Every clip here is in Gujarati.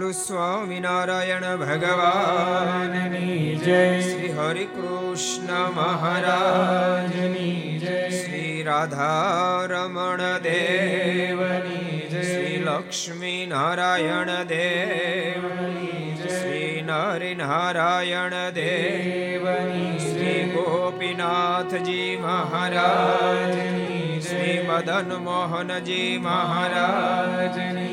બોલો સ્વામિનારાયણ ભગવાનની જય શ્રી હરિ કૃષ્ણ મહારાજની જય શ્રી રાધારમણ દેવની જય શ્રી લક્ષ્મી નારાયણ દેવની શ્રી નરી નારાયણ દેવની શ્રી ગોપીનાથજી મહારાજની શ્રી મદન મોહનજી મહારાજની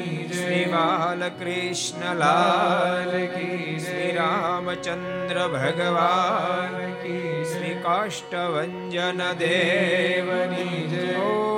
શ્રી બાલકૃષ્ણ લાલ કી શ્રી રામચંદ્ર ભગવાન કી શ્રી કાષ્ટભન દેવની જય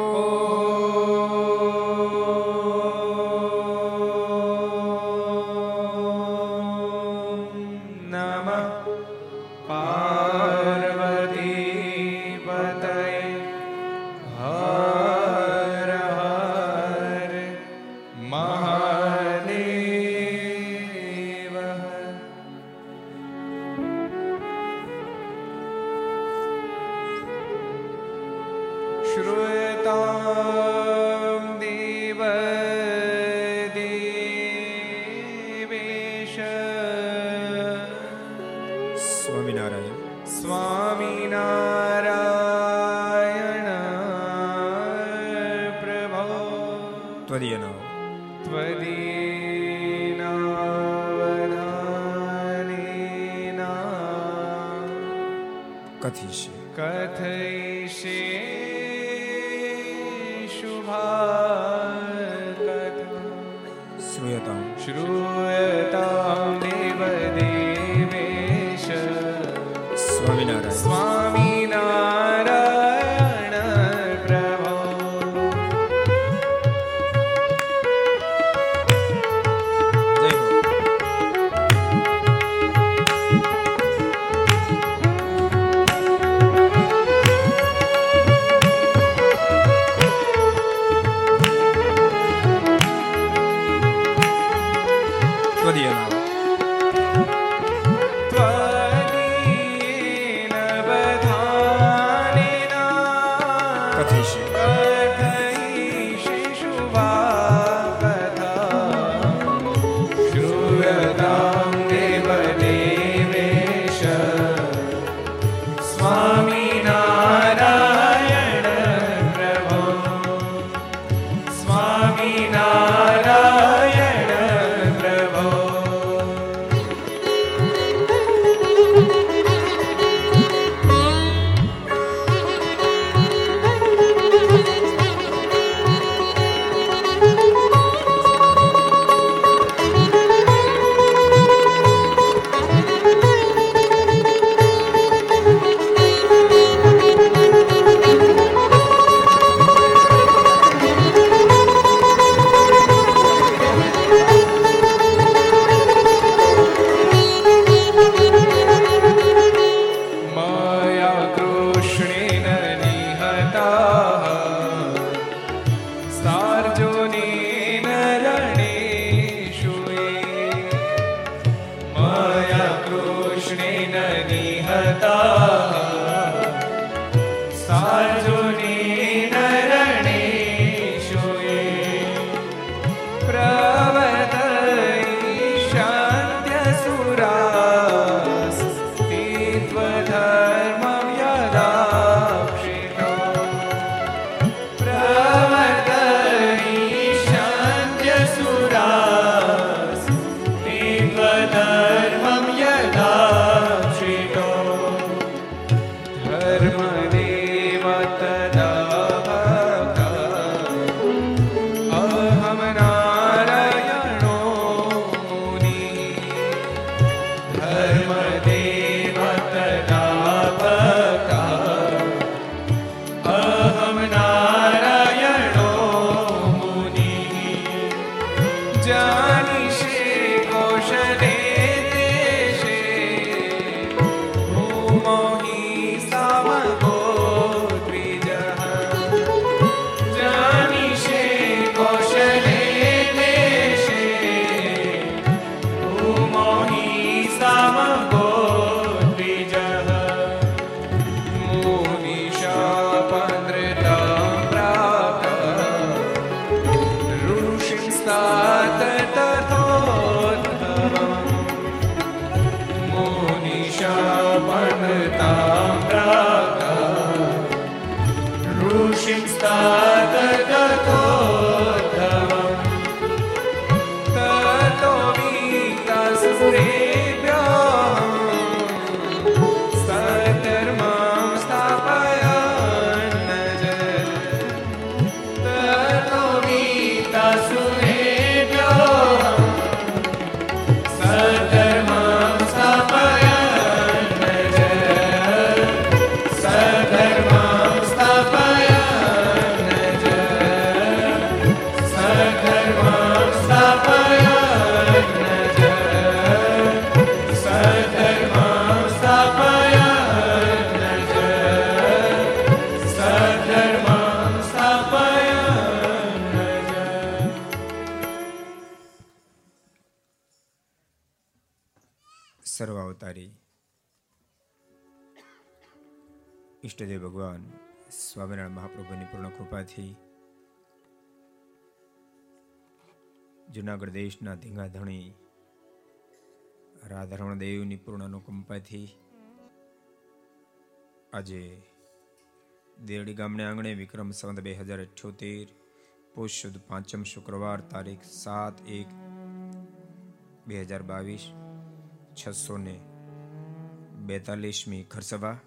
મહાપ્રભુની જુનાગઢ દેશના ધીંગા ધણી રાધારમણ દેવની પૂર્ણ અનુકંપાથી આજે દેવડી ગામને આંગણે વિક્રમ સંવત બે હજાર અઠ્યોતેર પોષ શુદ્ધ પાંચમ શુક્રવાર તારીખ સાત એક બે હજાર બાવીસ, છસો ને બેતાલીસમી ઘરસભા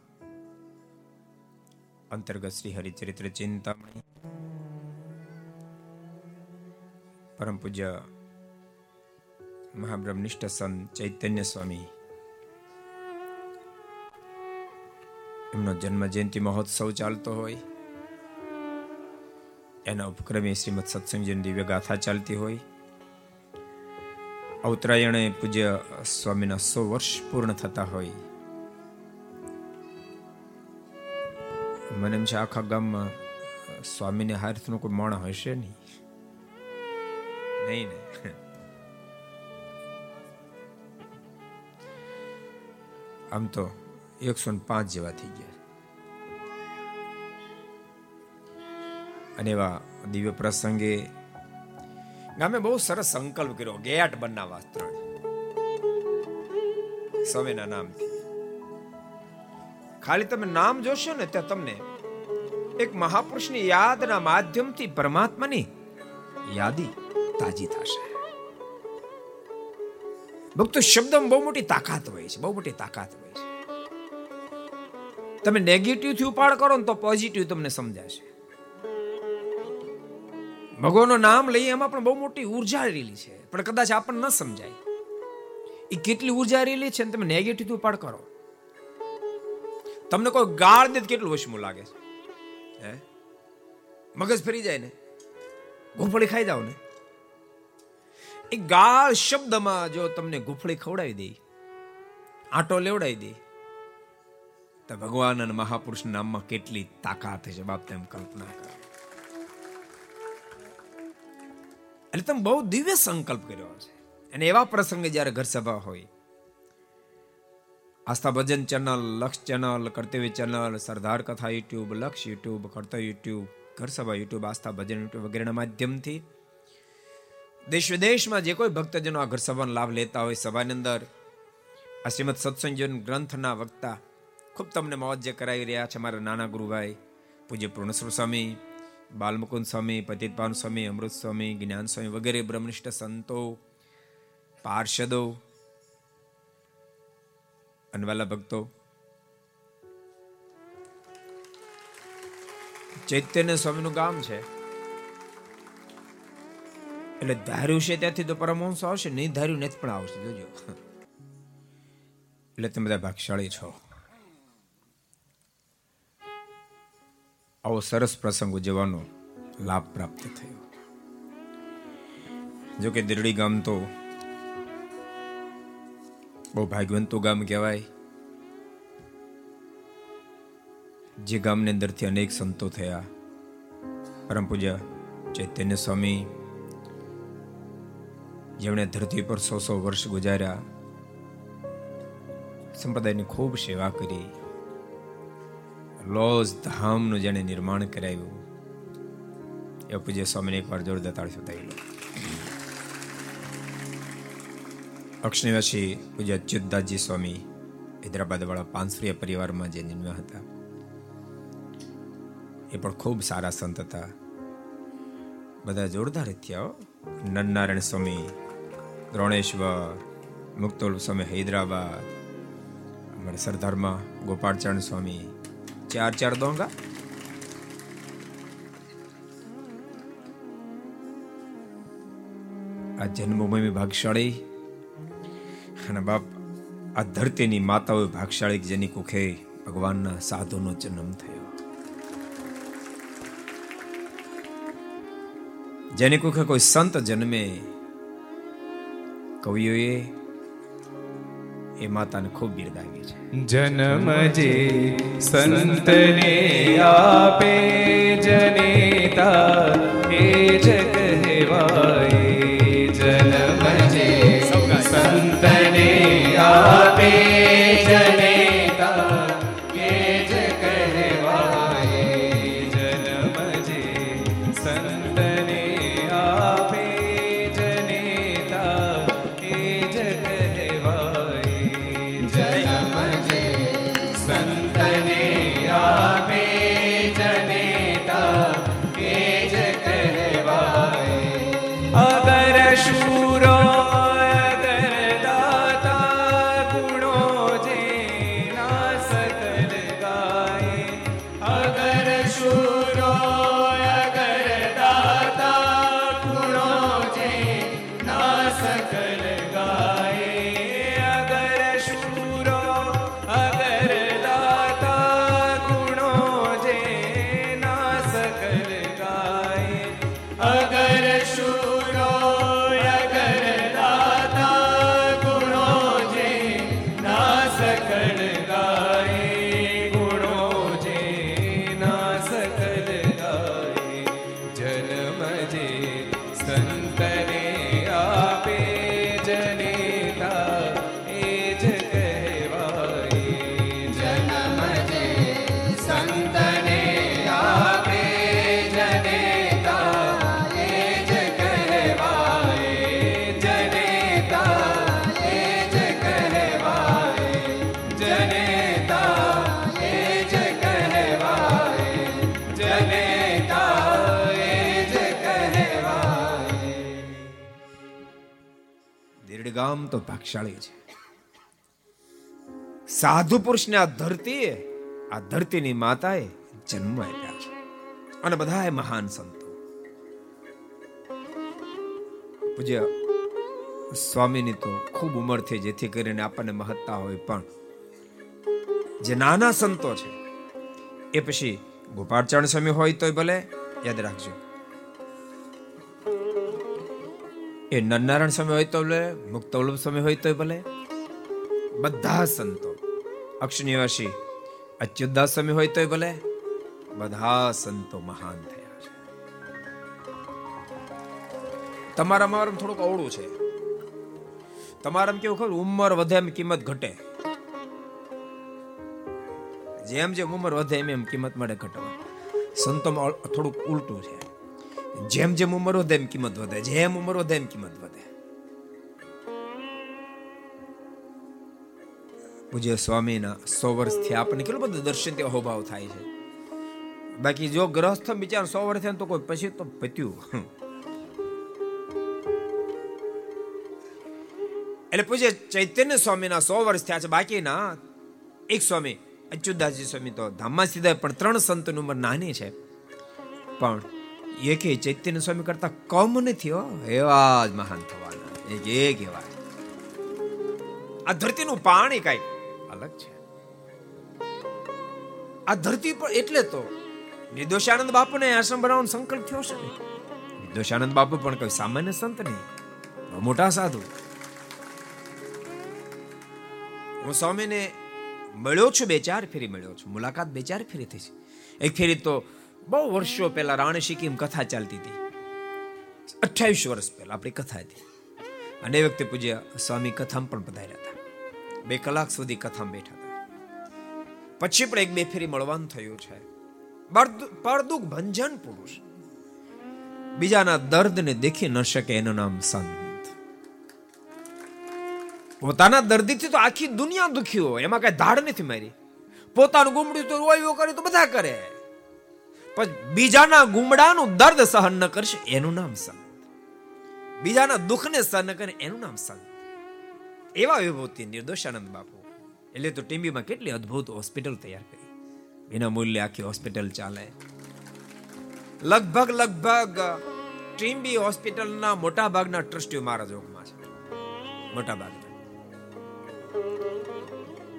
અંતર્ગત શ્રી હરિચરિત્ર ચિંતામણી, પરમ પૂજ્ય મહાબ્રહ્મનિષ્ઠ સંત ચૈતન્ય સ્વામી. એમનો જન્મ જયંતિ મહોત્સવ ચાલતો હોય. એના ઉપક્રમે શ્રીમદ સત્સંગજીની દિવ્ય ગાથા ચાલતી હોય. અવતરાયણે પૂજ્ય સ્વામીના સો વર્ષ પૂર્ણ થતા હોય. મને એમ છે આખા ગામમાં સ્વામીને હાથનો કોઈ માણ હશે નહીં. નહીં ને? આમ તો એકસો ને પાંચ જેવા થઈ ગયા. અને એવા દિવ્ય પ્રસંગે ગામે બહુ સરસ સંકલ્પ કર્યો, ગેટ બનાવવા ત્રણ. સ્વામીના નામથી. ખાલી તમે નામ જોશો ને ત્યાં તમને એક મહાપુરુષની યાદના માધ્યમથી પરમાત્માની યાદી તાજી થશે. ભક્તો, શબ્દમાં બહુ મોટી તાકાત હોય છે, બહુ મોટી તાકાત હોય છે. તમે નેગેટિવથી ઉપાડ કરો ને તો પોઝિટિવ તમને સમજાશે. ભગવાનનું નામ લઈએ એમાં પણ બહુ મોટી ઊર્જા રેલી છે, પણ કદાચ આપણને ન સમજાય. એ કેટલી ઊર્જા રેલી છે ને તમે નેગેટિવ ઉપાડ કરો. તમને કોઈ ગાળ દે કેટલું વશમું લાગે છે? હે? મગજ ફરી જાય ને? ગુફળી ખાઈ જાવ ને? એ ગાળ શબ્દમાં જો તમને ગુફળી ખવડાવી દે, આટો લેવડાવી દે, તો ભગવાન અને મહાપુરુષ નામમાં કેટલી તાકાત છે બાપ તેમ કલ્પના કરો. એટલે તમે બહુ દિવ્ય સંકલ્પ કર્યો છે અને એવા પ્રસંગે જ્યારે ઘર સભા હોય Aastha Bhajan channel, Laksh channel, Kartavya channel, Sardar Katha YouTube, Laksh YouTube, કર્તવ્ય યુટ્યુબ ઘર સભા યુટ્યુબ, આસ્થા ભજન યુટ્યુબ વગેરેના માધ્યમથી દેશ વિદેશમાં જે કોઈ ભક્તજનો આ ઘર સભાનો લાભ લેતા હોય સભાની અંદર, આ શ્રીમદ સત્સંગજન ગ્રંથના વક્તા ખૂબ તમને મોજ જે કરાવી રહ્યા છે મારા નાના ગુરુભાઈ, પૂજ્ય પૂર્ણસ્વર સ્વામી, બાલમુકુંદ સ્વામી પતિતપાન સ્વામી, અમૃત સ્વામી, જ્ઞાન સ્વામી વગેરે બ્રહ્મનિષ્ઠ સંતો, પાર્ષદો અનવાલા ભક્તો, ચૈતન્ય સ્વામીનું ગામ છે. એટલે ધાર્યું છે ત્યાંથી તો પરમહંસ આવશે, નહીં ધાર્યું નથી પણ આવશે, જોજો. એટલે તમે બધા ભાગશાળી છો. આવો સરસ પ્રસંગ ઉજવવાનો લાભ પ્રાપ્ત થયો. જોકે દિરડી ગામ તો બહુ ભાગ્યવંતું ગામ કહેવાય, જે ગામની અંદરથી અનેક સંતો થયા. પરમ પૂજ્ય ચૈતન્ય સ્વામી જેમણે ધરતી પર સો સો વર્ષ ગુજાર્યા. સંપ્રદાયની ખૂબ સેવા કરી. લોજ ધામનું જેણે નિર્માણ કરાવ્યું. એ પૂજ્ય સ્વામીને એકવાર જોરદાર તાળી અક્ષનિવાસી પૂજ્ય અચ્યુતદાસજી સ્વામી હૈદરાબાદ વાળા પાંસરીયા પરિવારમાં જે જન્મ્યા હતા. એ પણ ખૂબ સારા સંત હતા. બધા જોરદાર થયા નરનારાયણ સ્વામી, દ્રોણેશ્વર, મુક્તોલ સ્વામી હૈદરાબાદ, અમારા સરદારમાં ગોપાળચરણ સ્વામી, ચાર ચાર દોંગા. આ જન્મભૂમિ ભાગશાળી અને બાપ, આ ધરતીની માતાઓ ભાગશાળી જેની કુખે ભગવાનના સાધુનો જન્મ થયો. જેની કુખે કોઈ સંત જન્મે, કવિઓએ એ માતાને ખૂબ બિરદાવી છે. જન્મ જે સંતને આપે, જનેતા એ જ કહેવાય દીર્ઘગામ તો ભાગશાળી છે. સાધુ પુરુષને આ ધરતીએ, આ ધરતીની માતાએ જન્મ આપ્યા છે. અને બધા મહાન સંતો. પૂજ્ય સ્વામીની તો ખૂબ ઉંમર થઈ, જેથી કરીને આપણને મહત્તા હોય. પણ જે નાના સંતો છે, એ પછી ગોપાળચરણ સ્વામી હોય તોય ભલે, યાદ રાખજો. એ નરનારાયણ સ્વામી હોય તો ભલે, મુક્તવલ્લભ સ્વામી હોય તો ભલે. બધા સંતો અક્ષ નિવાસી અચ્યુતદાસ સ્વામી હોય તો ભલે, બધા સંતો મહાન થયા છે. તમારા મારું થોડુંક અવળું છે. તમારામાં કેવું ખબર? ઉંમર વધે એમ કિંમત ઘટે. જેમ જેમ ઉંમર વધે એમ એમ કિંમત મળે ઘટવા. સંતોમાં થોડુંક ઉલટું છે. જેમ જેમ ઉંમર વધે એમ કિંમત વધે. જેમ ઉંમર વધે એમ કિંમત વધે. પૂજ્ય સ્વામીના સો વર્ષથી આપણને કેટલું બધું દર્શન ત્યાં હોભાવ થાય છે. બાકી જો ગ્રહસ્થ બિચાર સો વર્ષ થયા તો કોઈ પછી તો પત્યું. એટલે પૂજ્ય ચૈતન્ય સ્વામીના સો વર્ષ થયા છે. બાકીના એક સ્વામી, અચ્યુતદાસજી સ્વામી તો ધામમાં સીધા, પણ ત્રણ સંતનું ઉંમર નાની છે. પણ એકે ચૈતન્ય સ્વામી કરતા કમ નથી એવા જ મહાન થવાના. એક એક એવા આ ધરતીનું પાણી કઈ અલગ છે. આ ધરતી પર એટલે તો નિર્દોષાનંદ બાપુને આશ્રમ બનાવવાનો સંકલ્પ થયો છે નિર્દોષાનંદ બાપુ પણ કોઈ સામાન્ય સંત નહીં મોટા સાધુ. હું સ્વામીને મળ્યો છું, બે ચાર ફેરી મળ્યો છું. મુલાકાત બે ચાર ફેરી થઈ છે. એક ફેરી તો બહુ વર્ષો પહેલા રાણી સિક્કિમ કથા ચાલતી હતી. અઠ્યાવીસ વર્ષ પહેલા આપણી કથા હતી. અને એ વખતે પૂજ્ય સ્વામી કથામાં પણ પધાર્યા હતા. બે કલાક સુધી કથામાં બેઠા હતા. પછી પણ એક બે ફેરી મળવાનું થયું છે. પરદુખ ભંજન પુરુષ. બીજાના દર્દને દેખી ન શકે એનું નામ સંત પોતાના દર્દીથી તો આખી દુનિયા દુખી હોય, એમાં કઈ ધાડ નથી મારી. પોતાનું ગુમડું તો રોયો કરે તો બધા કરે. પણ બીજાના ગુમડાનું દર્દ સહન ન કરશે, એનું નામ સંત બીજાના દુઃખને સહન કરે, એનું નામ સંત એવા વિભૂતિ નિર્દોષાનંદ બાપુ. એટલે તો ટીમ્બીમાં કેટલી અદ્ભુત હોસ્પિટલ તૈયાર કરી. એના મૂલ્ય આખી હોસ્પિટલ ચાલે. લગભગ લગભગ ટીમ્બી હોસ્પિટલના મોટા ભાગના ટ્રસ્ટીઓ મારા જોગમાં છે. મોટા ભાગના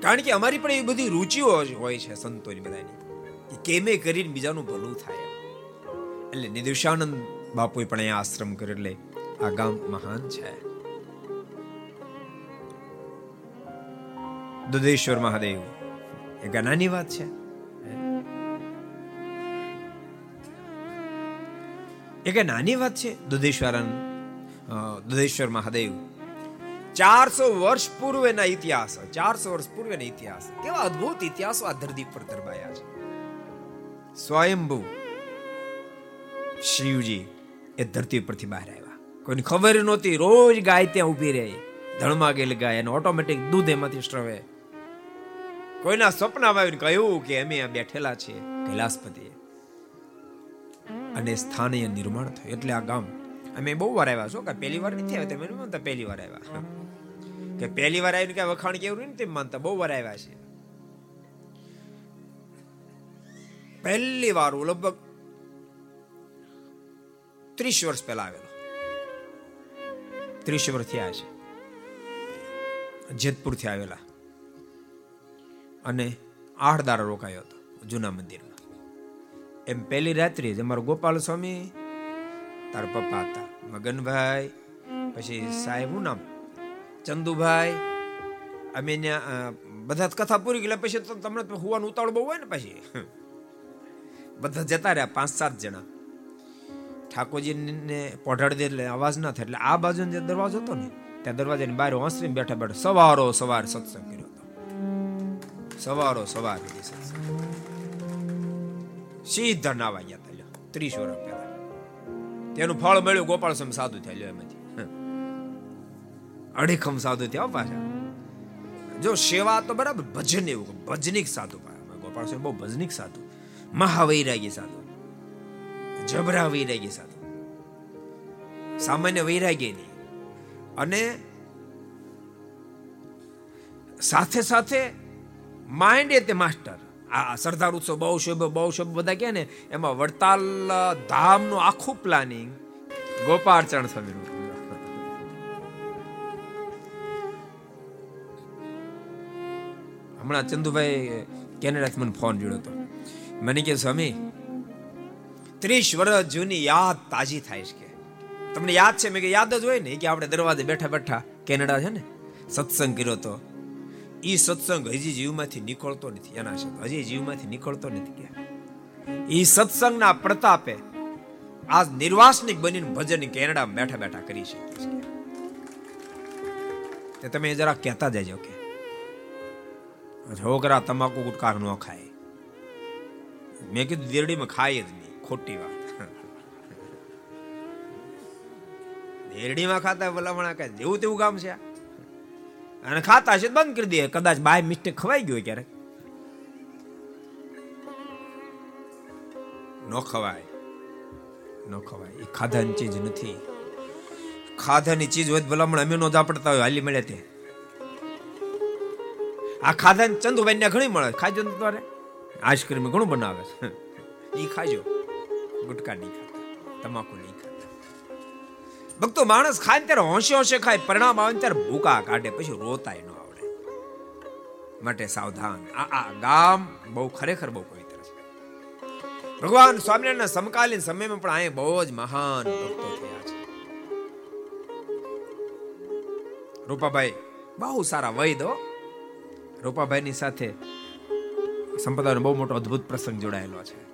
કારણ કે અમારી પણ એવી બધી રુચિઓ હોય છે સંતોની બધાની. કે કેમે કરીને બીજાનું ભલું થાય એટલે નિદિશાનંદ બાપુએ પણ અહીંયા આશ્રમ કર્યો એટલે આ ગામ મહાન છે. દુધેશ્વર મહાદેવ. એ નાની વાત છે? એ નાની વાત છે? દુધેશ્વરન દુધેશ્વર મહાદેવ. ચારસો વર્ષ પૂર્વેના ઇતિહાસ, ચારસો વર્ષ પૂર્વેના ઇતિહાસ. કેવા અદ્ભુત ઇતિહાસો આ ધરતી પર ધરબાયા છે. સ્વયંભૂ શિવજી એ ધરતી પરથી બહાર આવ્યા. કોઈને ખબર નહોતી, રોજ ગાય ત્યાં ઊભી રહે. ધણમાં ગયેલી ગાય અને ઓટોમેટિક દૂધ એમાંથી સ્ટ્રવે કોઈના સપનામાં આવીને કહ્યું કે અમે આ બેઠેલા છીએ કૈલાસપતિ અને સ્થાનીય નિર્માણ થયું. એટલે આ ગામ, અમે બહુ વાર આવ્યા છો કે પહેલી વાર નથી આવ્યા? તમે માનતા પહેલી વાર આવ્યા? કે પહેલી વાર આવીને કે વખાણ કેવું નથી માનતા? બહુ વાર આવ્યા છે પહેલી વાર હું લગભગ ત્રીસ વર્ષ પહેલા આવેલો. ત્રીસ વર્ષ થયા છે. જેતપુરથી આવેલા. અને આઠ રોકાયો હતો જૂના મંદિરમાં. એમ પહેલી રાત્રિ જ અમારો ગોપાલ સ્વામી તાર પપ્પા હતા, મગનભાઈ, પછી સાહેબ હું નામ? ચંદુભાઈ, અમે ત્યાં બધા કથા પૂરી ગયેલા. પછી તમને હુવાનું ઉતાવળ બહુ હોય ને પછી. બધા જતા રહ્યા પાંચ સાત જણા. ઠાકોરજીને પોઢાડી દે એટલે અવાજ ના થાય. એટલે આ બાજુ જે દરવાજો હતો ને, ત્યાં દરવાજાની બહાર હોંસરીને બેઠા બેઠા સવારો સવાર સત્સંગ કર્યો હતો. સવારો સવાર સીધા નાવા ગયા હતા ત્રીસ વર્ષ પહેલા. તેનું ફળ મળ્યું ગોપાલ સમ સાધુ થયેલો એમાંથી. અડીખમ સાધુ થયા પાછા. જો સેવા તો બરાબર ભજન એવું, ભજનિક સાધુ ગોપાલ સ્વામી બહુ ભજનિક સાધુ. મહાવૈરાગી સાધુ. જબરા વૈરાગી સાધુ. સામાન્ય વૈરાગી નહીં. અને સાથે સાથે માઇન્ડ એ તે માસ્ટર આ સરદાર ઉત્સવ બહુ શુભ બહુ શુભ બધા કહે ને, એમાં વડતાલ ધામનું આખું પ્લાનિંગ ગોપાળચરણ સ્વામીનું. હમણાં ચંદુભાઈ કેનેડાથી મને ફોન જોડ્યો હતો. મને કે, સ્વામી, ત્રીસ વર્ષ જૂની યાદ તાજી થાય છે કે. તમને યાદ છે? મેં કે યાદ જ હોય ને. કે, આપણે દરવાજે બેઠા બેઠા કેનેડા છે ને, સત્સંગ કર્યો તો. એ સત્સંગ હજી જીવમાંથી નીકળતો નથી, એના શબ્દ હજી જીવમાંથી નીકળતો નથી કે. એ સત્સંગના પ્રતાપે આજ નિર્વાસનિક બનીને ભજન કેનેડા બેઠા બેઠા કરી શકીએ તે તમે જરા કહેતા જજો કે. છોકરા તમાકુ ગુટકાર ન ખાય. મેં કીધું દેરડીમાં ખાય જ નહીં, ખોટી વાત. દેરડીમાં ખાતા ભલામણા કે જેવું તેવું કામ છે અને ખાતા છે બંધ કરી દે, કદાચ બાય મિસ્ટેક ખવાઈ ગયો ક્યારેક. ન ખવાય ન ખવાય. એ ખાધાની ચીજ નથી. ખાધાની ચીજ હોય ભલામણ અમે નો જાપડતા હોય, હાલી મળે તે. આ ખાધાની ચંદુભાઈ ને ઘણી મળે. ખાજો ને તમારે આઈસ્ક્રીમ ઘણું બનાવે છે. એ ખાજો. ગુટકા નહીં ખાતા. તમાકુ નહીં ખાતા. ભક્તો, માણસ ખાય ત્યારે હોંશે હોંશે ખાય, પરિણામ આવે ત્યારે ભૂકા કાઢે, પછી રોતાય ન આવડે. માટે સાવધાન. આ આ ગામ બહુ ખરેખર બહુ પવિત્ર છે. ભગવાન સ્વામિનારાયણના સમકાલીન સમયમાં પણ અહીં બહુ જ મહાન ભક્તો થયા છે. રૂપાભાઈ, બહુ સારા વૈદ રૂપાભાઈની સાથે સંપદાનો બહુ મોટો અદ્ભુત પ્રસંગ જોડાયેલો છે.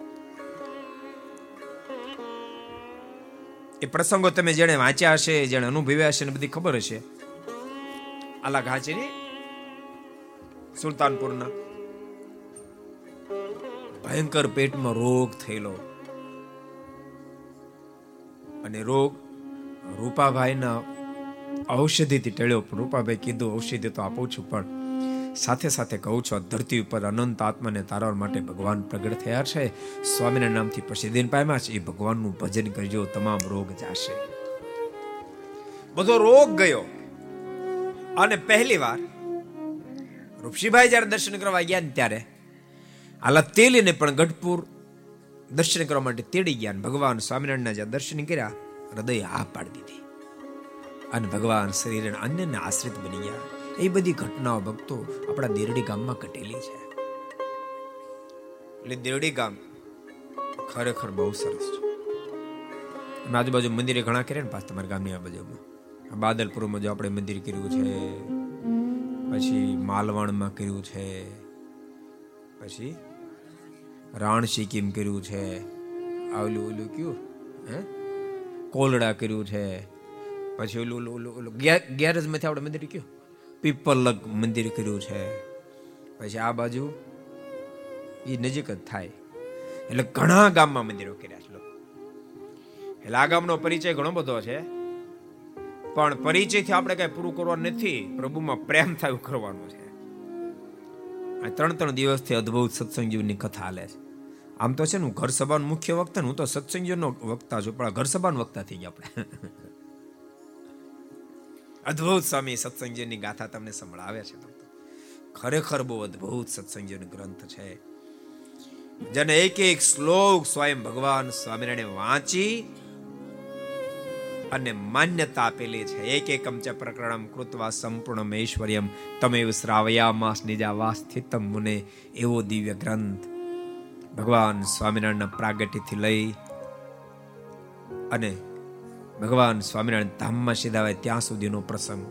એ પ્રસંગો તમે જેણે વાંચ્યા હશે, જેણે અનુભવ્યા હશે બધી ખબર હશે. આલા ઘાંચીની સુલતાનપુરના. ભયંકર પેટમાં રોગ થયેલો. અને રોગ રૂપાભાઈના ઔષધિથી ટેળ્યો. રૂપાભાઈ કીધું, ઔષધિ તો આપું છું, પણ સાથે સાથે કહું છું ધરતી ઉપર અનંત આત્માને તારવા માટે ભગવાન પ્રગટ થયા છે. સ્વામીના નામથી પ્રસિદ્ધિ પામ્યા છે. એ ભગવાનનું ભજન કરજો, તમામ રોગ જાશે. બધો રોગ ગયો. અને પહેલી વાર ઋષિભાઈ જ્યારે દર્શન કરવા ગયા ત્યારે, આલા તેલીને પણ ગઢપુર દર્શન કરવા માટે તેડી ગયા અને ભગવાન સ્વામિનારાયણના જ્યાં દર્શન કર્યા, હૃદય હા પાડી દીધી. અને ભગવાન શરીર અન્યને આશ્રિત બની ગયા. એ બધી ઘટનાઓ ભક્તો આપણા દેરડી ગામમાં ઘટેલી છે. એટલે દેરડી ગામ ખરેખર બહુ સરસ છે. અને આજુબાજુ મંદિરે ઘણા કર્યા ને પાછા તમારા ગામની આ બાજુમાં બાદલપુરમાં જો આપણે મંદિર કર્યું છે, પછી માલવણમાં કર્યું છે, પછી રાણ સિક્કિમ કર્યું છે, આવેલું ઓલું કયું, હે? કોલડા કર્યું છે, પછી ઓલું ઓલું ઓલું ગેરેજમાંથી આપણે મંદિર કયું પીપલક મંદિર કર્યું છે. પછી આ બાજુ એ નજીક જ થાય. એટલે ઘણા ગામમાં મંદિરો કર્યા છે લોકો. એટલે આ ગામનો પરિચય ઘણો બધો છે. પણ પરિચયથી આપણે કઈ પૂરું કરવાનું નથી, પ્રભુમાં પ્રેમ થાય કરવાનું છે. આ ત્રણ ત્રણ દિવસથી અદ્ભુત સત્સંગજીવની કથા હાલે છે. આમ તો છે ને હું ઘર સભાનું મુખ્ય વક્તા હું તો સત્સંગજીવનો વક્તા છું, પણ ઘર સભાનો વક્તા થઈ ગયા આપણે. અદ્ભુત સ્વામી સત્સંગજીની ગાથા તમને સંભળાવે છે ખરેખર બહુ અદ્ભુત સત્સંગજીનો ગ્રંથ છે. જેને એક એક શ્લોક સ્વયં ભગવાન સ્વામિનારાયણે વાંચી અને માન્યતા આપેલી છે. એક એકમ ચ પ્રકરણમ કૃત્વા સંપૂર્ણમ ઐશ્વર્યમ તમેવ શ્રાવયામાસ નિજાવા સ્થિતમ મુને એવો દિવ્ય ગ્રંથ ભગવાન સ્વામિનારાયણના પ્રાગટ્યથી લઈ અને ભગવાન સ્વામિનારાયણ ધામમાં સીધા ત્યાં સુધીનો પ્રસંગ.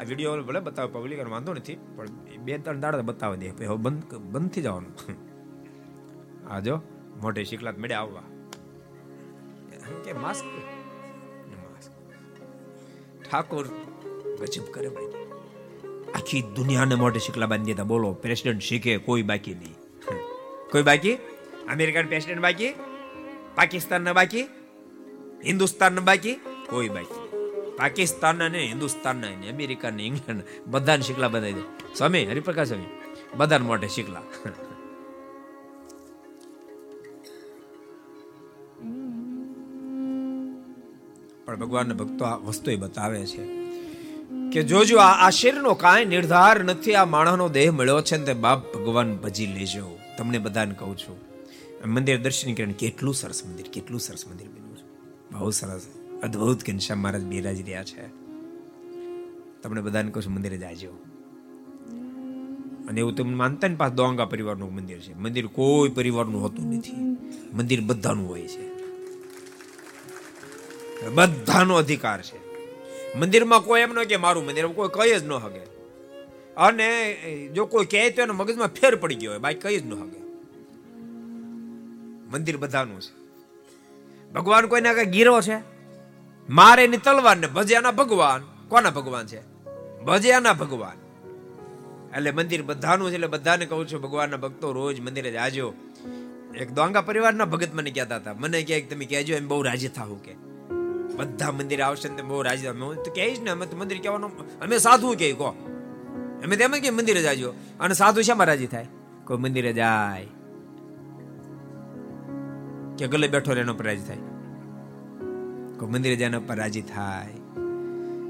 આ વીડિયો ભલે બતાવે પબ્લિક વાંધો નથી, પણ બે ત્રણ દાડા બતાવી દે. હવે બંધ બંધ થઈ જવાનું. આ જો મોટે શીખલાત મેળે આવવા. કે માસ્ક ઠાકોર ગજબ કરે ભાઈ. આખી દુનિયાને મોટે શીખલા બાંધી દીધા. બોલો પ્રેસિડેન્ટ શીખે, કોઈ બાકી નહીં. કોઈ બાકી? અમેરિકન પ્રેસિડેન્ટ બાકી? પાકિસ્તાનના બાકી? હિન્દુસ્તાનના બાકી? કોઈ બાકી. પાકિસ્તાન ને હિન્દુસ્તાન ને અમેરિકા ને ઇંગ્લેન્ડ. બધાને શીખલા બંધાઈ દે. સ્વામી, હરિપ્રકાશ સ્વામી, બધાને મોઢે શીખલા. પણ ભગવાનના ભક્તો આ વસ્તુ એ બતાવે છે કે જોજો આ આ શરીરનો કાંઈ નિર્ધાર નથી, આ માણસનો દેહ મળ્યો છે ને તે બાપ ભગવાન ભજી લેજો. તમને બધાને કહું છું. મંદિર દર્શન કરીને કેટલું સરસ મંદિર, કેટલું સરસ મંદિર બહુ સરસ. અદ્ભુત ઘનશ્યામ મહારાજ બિરાજી રહ્યા છે. તમને બધાને કહું છું, મંદિરે જાજો. અને એવું તમને માનતા ને પાસ દોંગા પરિવારનું મંદિર છે. મંદિર કોઈ પરિવારનું હોતું નથી. મંદિર બધાનું હોય છે. બધાનો અધિકાર છે. મંદિરમાં કોઈ એમ ન કે મારું મંદિર, કોઈ કહી જ ન હગે. અને જો કોઈ કહે તો એના મગજમાં ફેર પડી ગયો હોય. બાકી કહી જ ન હગે. મંદિર બધાનું છે. ભગવાન કોઈના કઈ ગીરો છે? મારે એની તલવાર ને ભજ્યાના ભગવાન. કોના ભગવાન છે? ભજ્યાના ભગવાન. એટલે મંદિર બધાનું છે એટલે બધાને કહું છું, ભગવાનના ભક્તો રોજ મંદિરે જાજો. એક દોંગા પરિવારના ભગત મને કહેતા હતા. મને કહે તમે કહેજો, એમ બહુ રાજી થાવું કે. બધા મંદિર આવશે ને બહુ રાજી અમે તો કહીશ ને, અમે તો મંદિર કહેવાનું, અમે સાધુ કહે કહો. અમે તેમ કે મંદિરે જાજો. અને સાધુ શામાં રાજી થાય? કોઈ મંદિરે જાય. કે ગલે બેઠો એનો પરાજય રાજી થાય. કોઈ મંદિરે જાય એના પર રાજી થાય,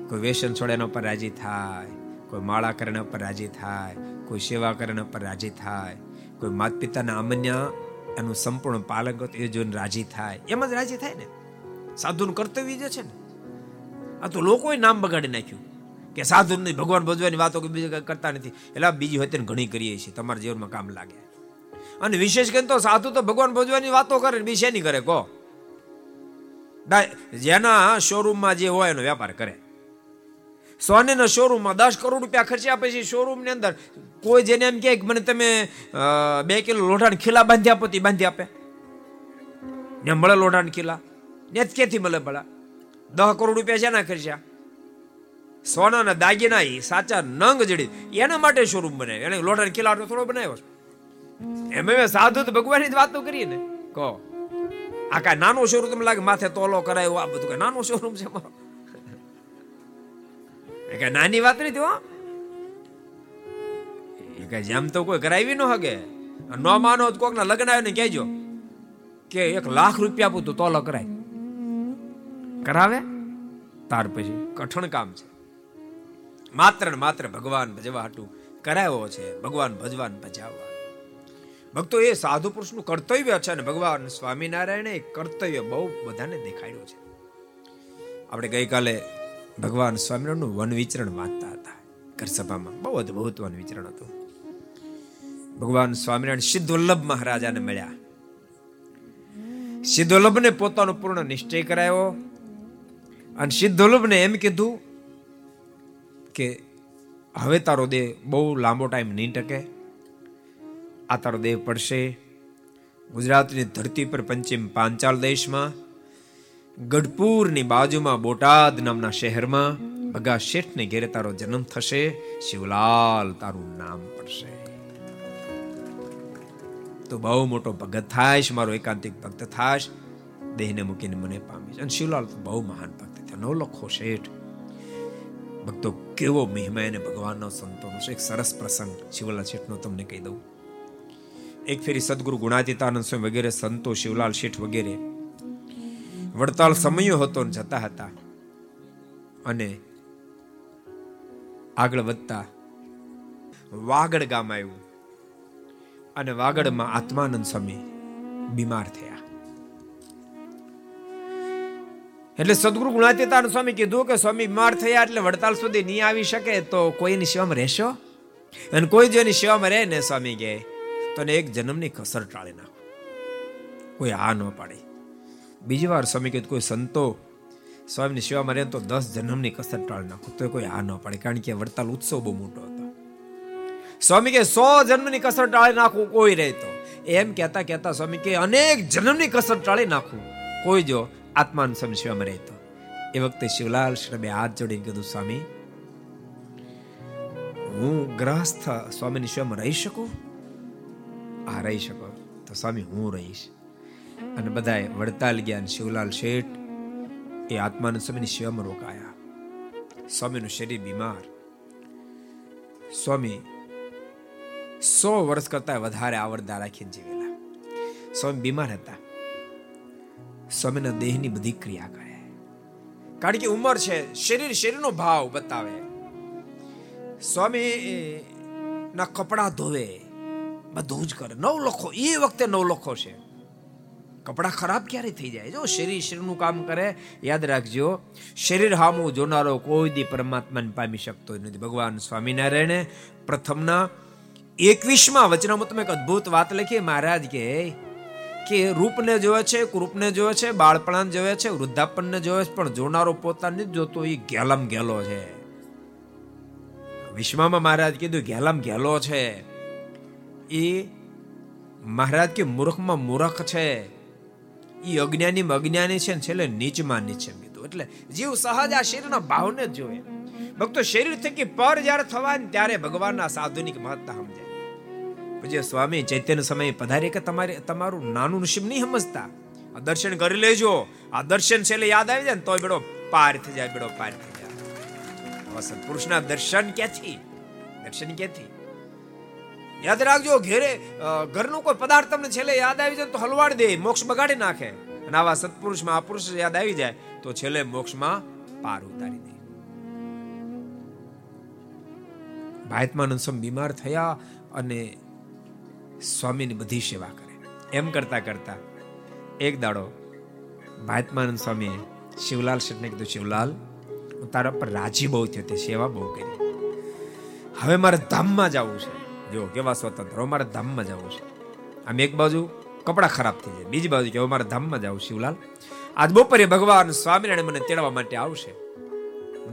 કોઈ વેસન છોડે એના પર રાજી થાય, કોઈ માળા કરે પર રાજી થાય, કોઈ સેવા કરે પર રાજી થાય, કોઈ માતા પિતાના અમન્ય એનું સંપૂર્ણ પાલન એ જોઈને રાજી થાય. એમ જ રાજી થાય ને. સાધુનું કર્તવ્ય જે છે ને, આ તો લોકોએ નામ બગાડી નાખ્યું. કે સાધુ નહીં, ભગવાન ભજવાની વાતો કે બીજું કરતા નથી. એટલે બીજી હોય ઘણી કરીએ છીએ. તમારા જીવનમાં કામ લાગે. અને વિશેષ કરીને તો સાધુ તો ભગવાન ભજવાની વાતો કરે ને બીજે નહીં કરે, કહો. જેના શોરૂમમાં જે હોય એનો વેપાર કરે. સોનેના શોરૂમમાં દસ કરોડ રૂપિયા ખર્ચ્યા પછી શોરૂમની અંદર કોઈ જેને એમ કહે મને તમે બે કિલો લોઢાણ ખીલા બાંધી આપો તે બાંધી આપે. ને મળે લોઢાણ ખીલા. ને ક્યાંથી મળે ભલા? દસ કરોડ રૂપિયા છે ના ખર્ચ્યા? સોનાના દાગીના સાચા નંગ જડી. એના માટે શોરૂમ બનાવ્યો. એને લોઢાણ ખીલા થોડો બનાવ્યો એમ એમ સાધુ તો ભગવાનની જ વાતો કરીએ ને. કહો. આ કાંઈ નાનો શોરૂમ તમને લાગે માથે તોલો કરાયો, આ બધું કાંઈ નાનો શોરૂમ છે મારો. એ કઈ નાની વાત નથી હો. એ કઈ જેમ તો કોઈ કરાવી ન હગે. ન માનો તો કોકના લગ્ન આવે ને કહેજો કે એક લાખ રૂપિયા આપું તો તોલો કરાય. કરાવે? તાર પછી કઠણ કામ છે. માત્ર ને માત્ર ભગવાન ભજવા હાટું કરાયો છે, ભગવાન ભજવાન ભજાવવા. ભક્તો એ સાધુ પુરુષનું કર્તવ્ય છે અને ભગવાન સ્વામિનારાયણે એ કર્તવ્ય બહુ બધાને દેખાડ્યું છે. આપણે ગઈકાલે ભગવાન સ્વામિનારાયણનું વન વિચરણ વાંચતા હતા. ઘર સભામાં બહુ અદભુત વન વિચરણ હતું. ભગવાન સ્વામિનારાયણ સિદ્ધ વલ્લભ મહારાજાને મળ્યા. સિદ્ધ વલ્લભને પોતાનો પૂર્ણ નિશ્ચય કરાયો અને સિદ્ધ વલ્લભને એમ કીધું કે હવે તારો દેહ બહુ લાંબો ટાઈમ નહીં ટકે. આ તારો દેહ પડશે. ગુજરાતની ધરતી પર પંચિમ પાંચાલ દેશમાં, ગઢપુરની બાજુમાં બોટાદ નામના શહેરમાં, ભગા શેઠને ઘેરે તારો જન્મ થશે. શિવલાલ તારું નામ પડશે. તો બહુ મોટો ભગત થાશ મારો એકાંતિક ભક્ત થાશ દેહને મૂકીને મને પામીશ. અને શિવલાલ તો બહુ મહાન ભક્ત થયો નવ લખો શેઠ. ભક્તો કેવો મહિમા એને ભગવાનનો સંતોનો એક સરસ પ્રસંગ શિવલાલ શેઠનો તમને કહી દઉં. એક ફેરી સદગુરુ ગુણાતીતાનંદ સ્વામી વગેરે સંતો, શિવલાલ, શેઠ વગેરે વડતાલ સમયો હતો ને જતા હતા અને આગળ વધતા વાગડ ગામ આવ્યું અને વાગડમાં આત્માનંદ સ્વામી બીમાર થયા. એટલે સદગુરુ ગુણાતીતાનંદ સ્વામી કીધું કે સ્વામી બીમાર થયા એટલે વડતાલ સુધી નહીં આવી શકે તો કોઈની સેવામાં રહેશો? અને કોઈ જો એની સેવામાં રહે ને સ્વામી કહે તો એને એક જન્મની કસર ટાળી નાખો કોઈ આ ન પાડે. બીજી વાર સ્વામી કીધું કોઈ સંતો સ્વામીની સેવા રહે તો દસ જન્મની કસર ટાળી નાખો. તો કોઈ આ ન પાડે, કારણ કે વડતાલ ઉત્સવ બહુ મોટો હતો. સ્વામી કે સો જન્મની કસર ટાળી નાખું, કોઈ રહેતો. એમ કહેતા કહેતા સ્વામી કે અનેક જન્મની કસર ટાળી નાખું. કોઈ જો આત્માન સમસ્યામાં રહેતો. એ વખતે શિવલાલ શ્રમે હાથ જોડીને કીધું, સ્વામી, હું ગ્રહસ્થ સ્વામીની સ્વયં રહી શકું? આ રહી શકો. તો સ્વામી, હું રહીશ. અને બધાએ વડતાલ ગયા શિવલાલ શેઠ એ આત્માનંદ સ્વામીની સેવામાં રોકાયા સ્વામીનું શરીર બીમાર. સ્વામી, સો વર્ષ કરતા વધારે આવરદા રાખીને જીવેલા. સ્વામી બીમાર હતા. સ્વામીના દેહની બધી ક્રિયા કરે. કારણ કે ઉંમર છે, શરીર શરીરનો ભાવ બતાવે. સ્વામી ના કપડા ધોવે. બધું જ કરે. નવ લખો. એ વખતે નવ લખો છે. કપડાં ખરાબ ક્યારે થઈ જાય? જો શરીર શરીરનું કામ કરે, યાદ રાખજો, શરીર હામું જોનારો કોઈ દી પરમાત્માને પામી શકતો નથી. ભગવાન સ્વામિનારાયણે પ્રથમના એકવીસમાં તમે એક અદ્ભુત વાત લખી. મહારાજ કે કે રૂપને જોવે છે કૃપને જોવે છે, બાળપણાને જોવે છે, વૃદ્ધાપનને જોવે છે, પણ જોનારો પોતાને જોતો એ ગેલમ ગેલો છે. વિશ્વમાં મહારાજ કીધું ગેલમ ગેલો છે. એ મહારાજ કે મૂર્ખમાં મૂર્ખ છે. એ અજ્ઞાની અજ્ઞાની છે ને છેલ્લે નીચમાં નીચે કીધું. એટલે જીવ સહજ આ શરીરના ભાવને જ જોવે ભક્તો, શરીર થકી પર જ્યારે થવા ને ત્યારે ભગવાનના સાધુનિક મહત્તા સમજાય. પછી સ્વામી, ચૈતન્ય સમયે પધારે કે તમારે તમારું નાનું નસીબ નહીં સમજતા? આ દર્શન કરી લેજો. આ દર્શન છેલ્લે યાદ આવી જાય ને તોય બેડો પાર થઈ જાય, બેડો પાર થઈ જાય. આવા સત્પુરુષના દર્શન ક્યાંથી? દર્શન ક્યાંથી? યાદ રાખજો, ઘેરે ઘરનો કોઈ પદાર્થ તમને છેલ્લે યાદ આવી જાય તો હલવાડી દે, મોક્ષ બગાડી નાખે. અને આવા સત્પુરુષમાં આ પુરુષ યાદ આવી જાય, તો છેલ્લે મોક્ષમાં પાર ઉતારી દે. ભાયતમાનંદ સ્વામી બીમાર થયા અને સ્વામીની બધી સેવા કરે. એમ કરતા કરતા એક દાડો ભાયતમાનંદ સ્વામીએ શિવલાલ શેઠને કીધું, શિવલાલ, હું તારા પર રાજી બહુ થયો, તે સેવા બહુ કરી. હવે મારે ધામમાં જવું છે. જો કેવા સ્વતંત્ર હવે મારે ધામમાં જવું છે. આમ એક બાજુ કપડા ખરાબ થઈ જાય, બીજી બાજુ કે હવે મારે ધામમાં જવું શિવલાલ. આજ બપોરે ભગવાન સ્વામિનારાયણ મને તેડવા માટે આવશે.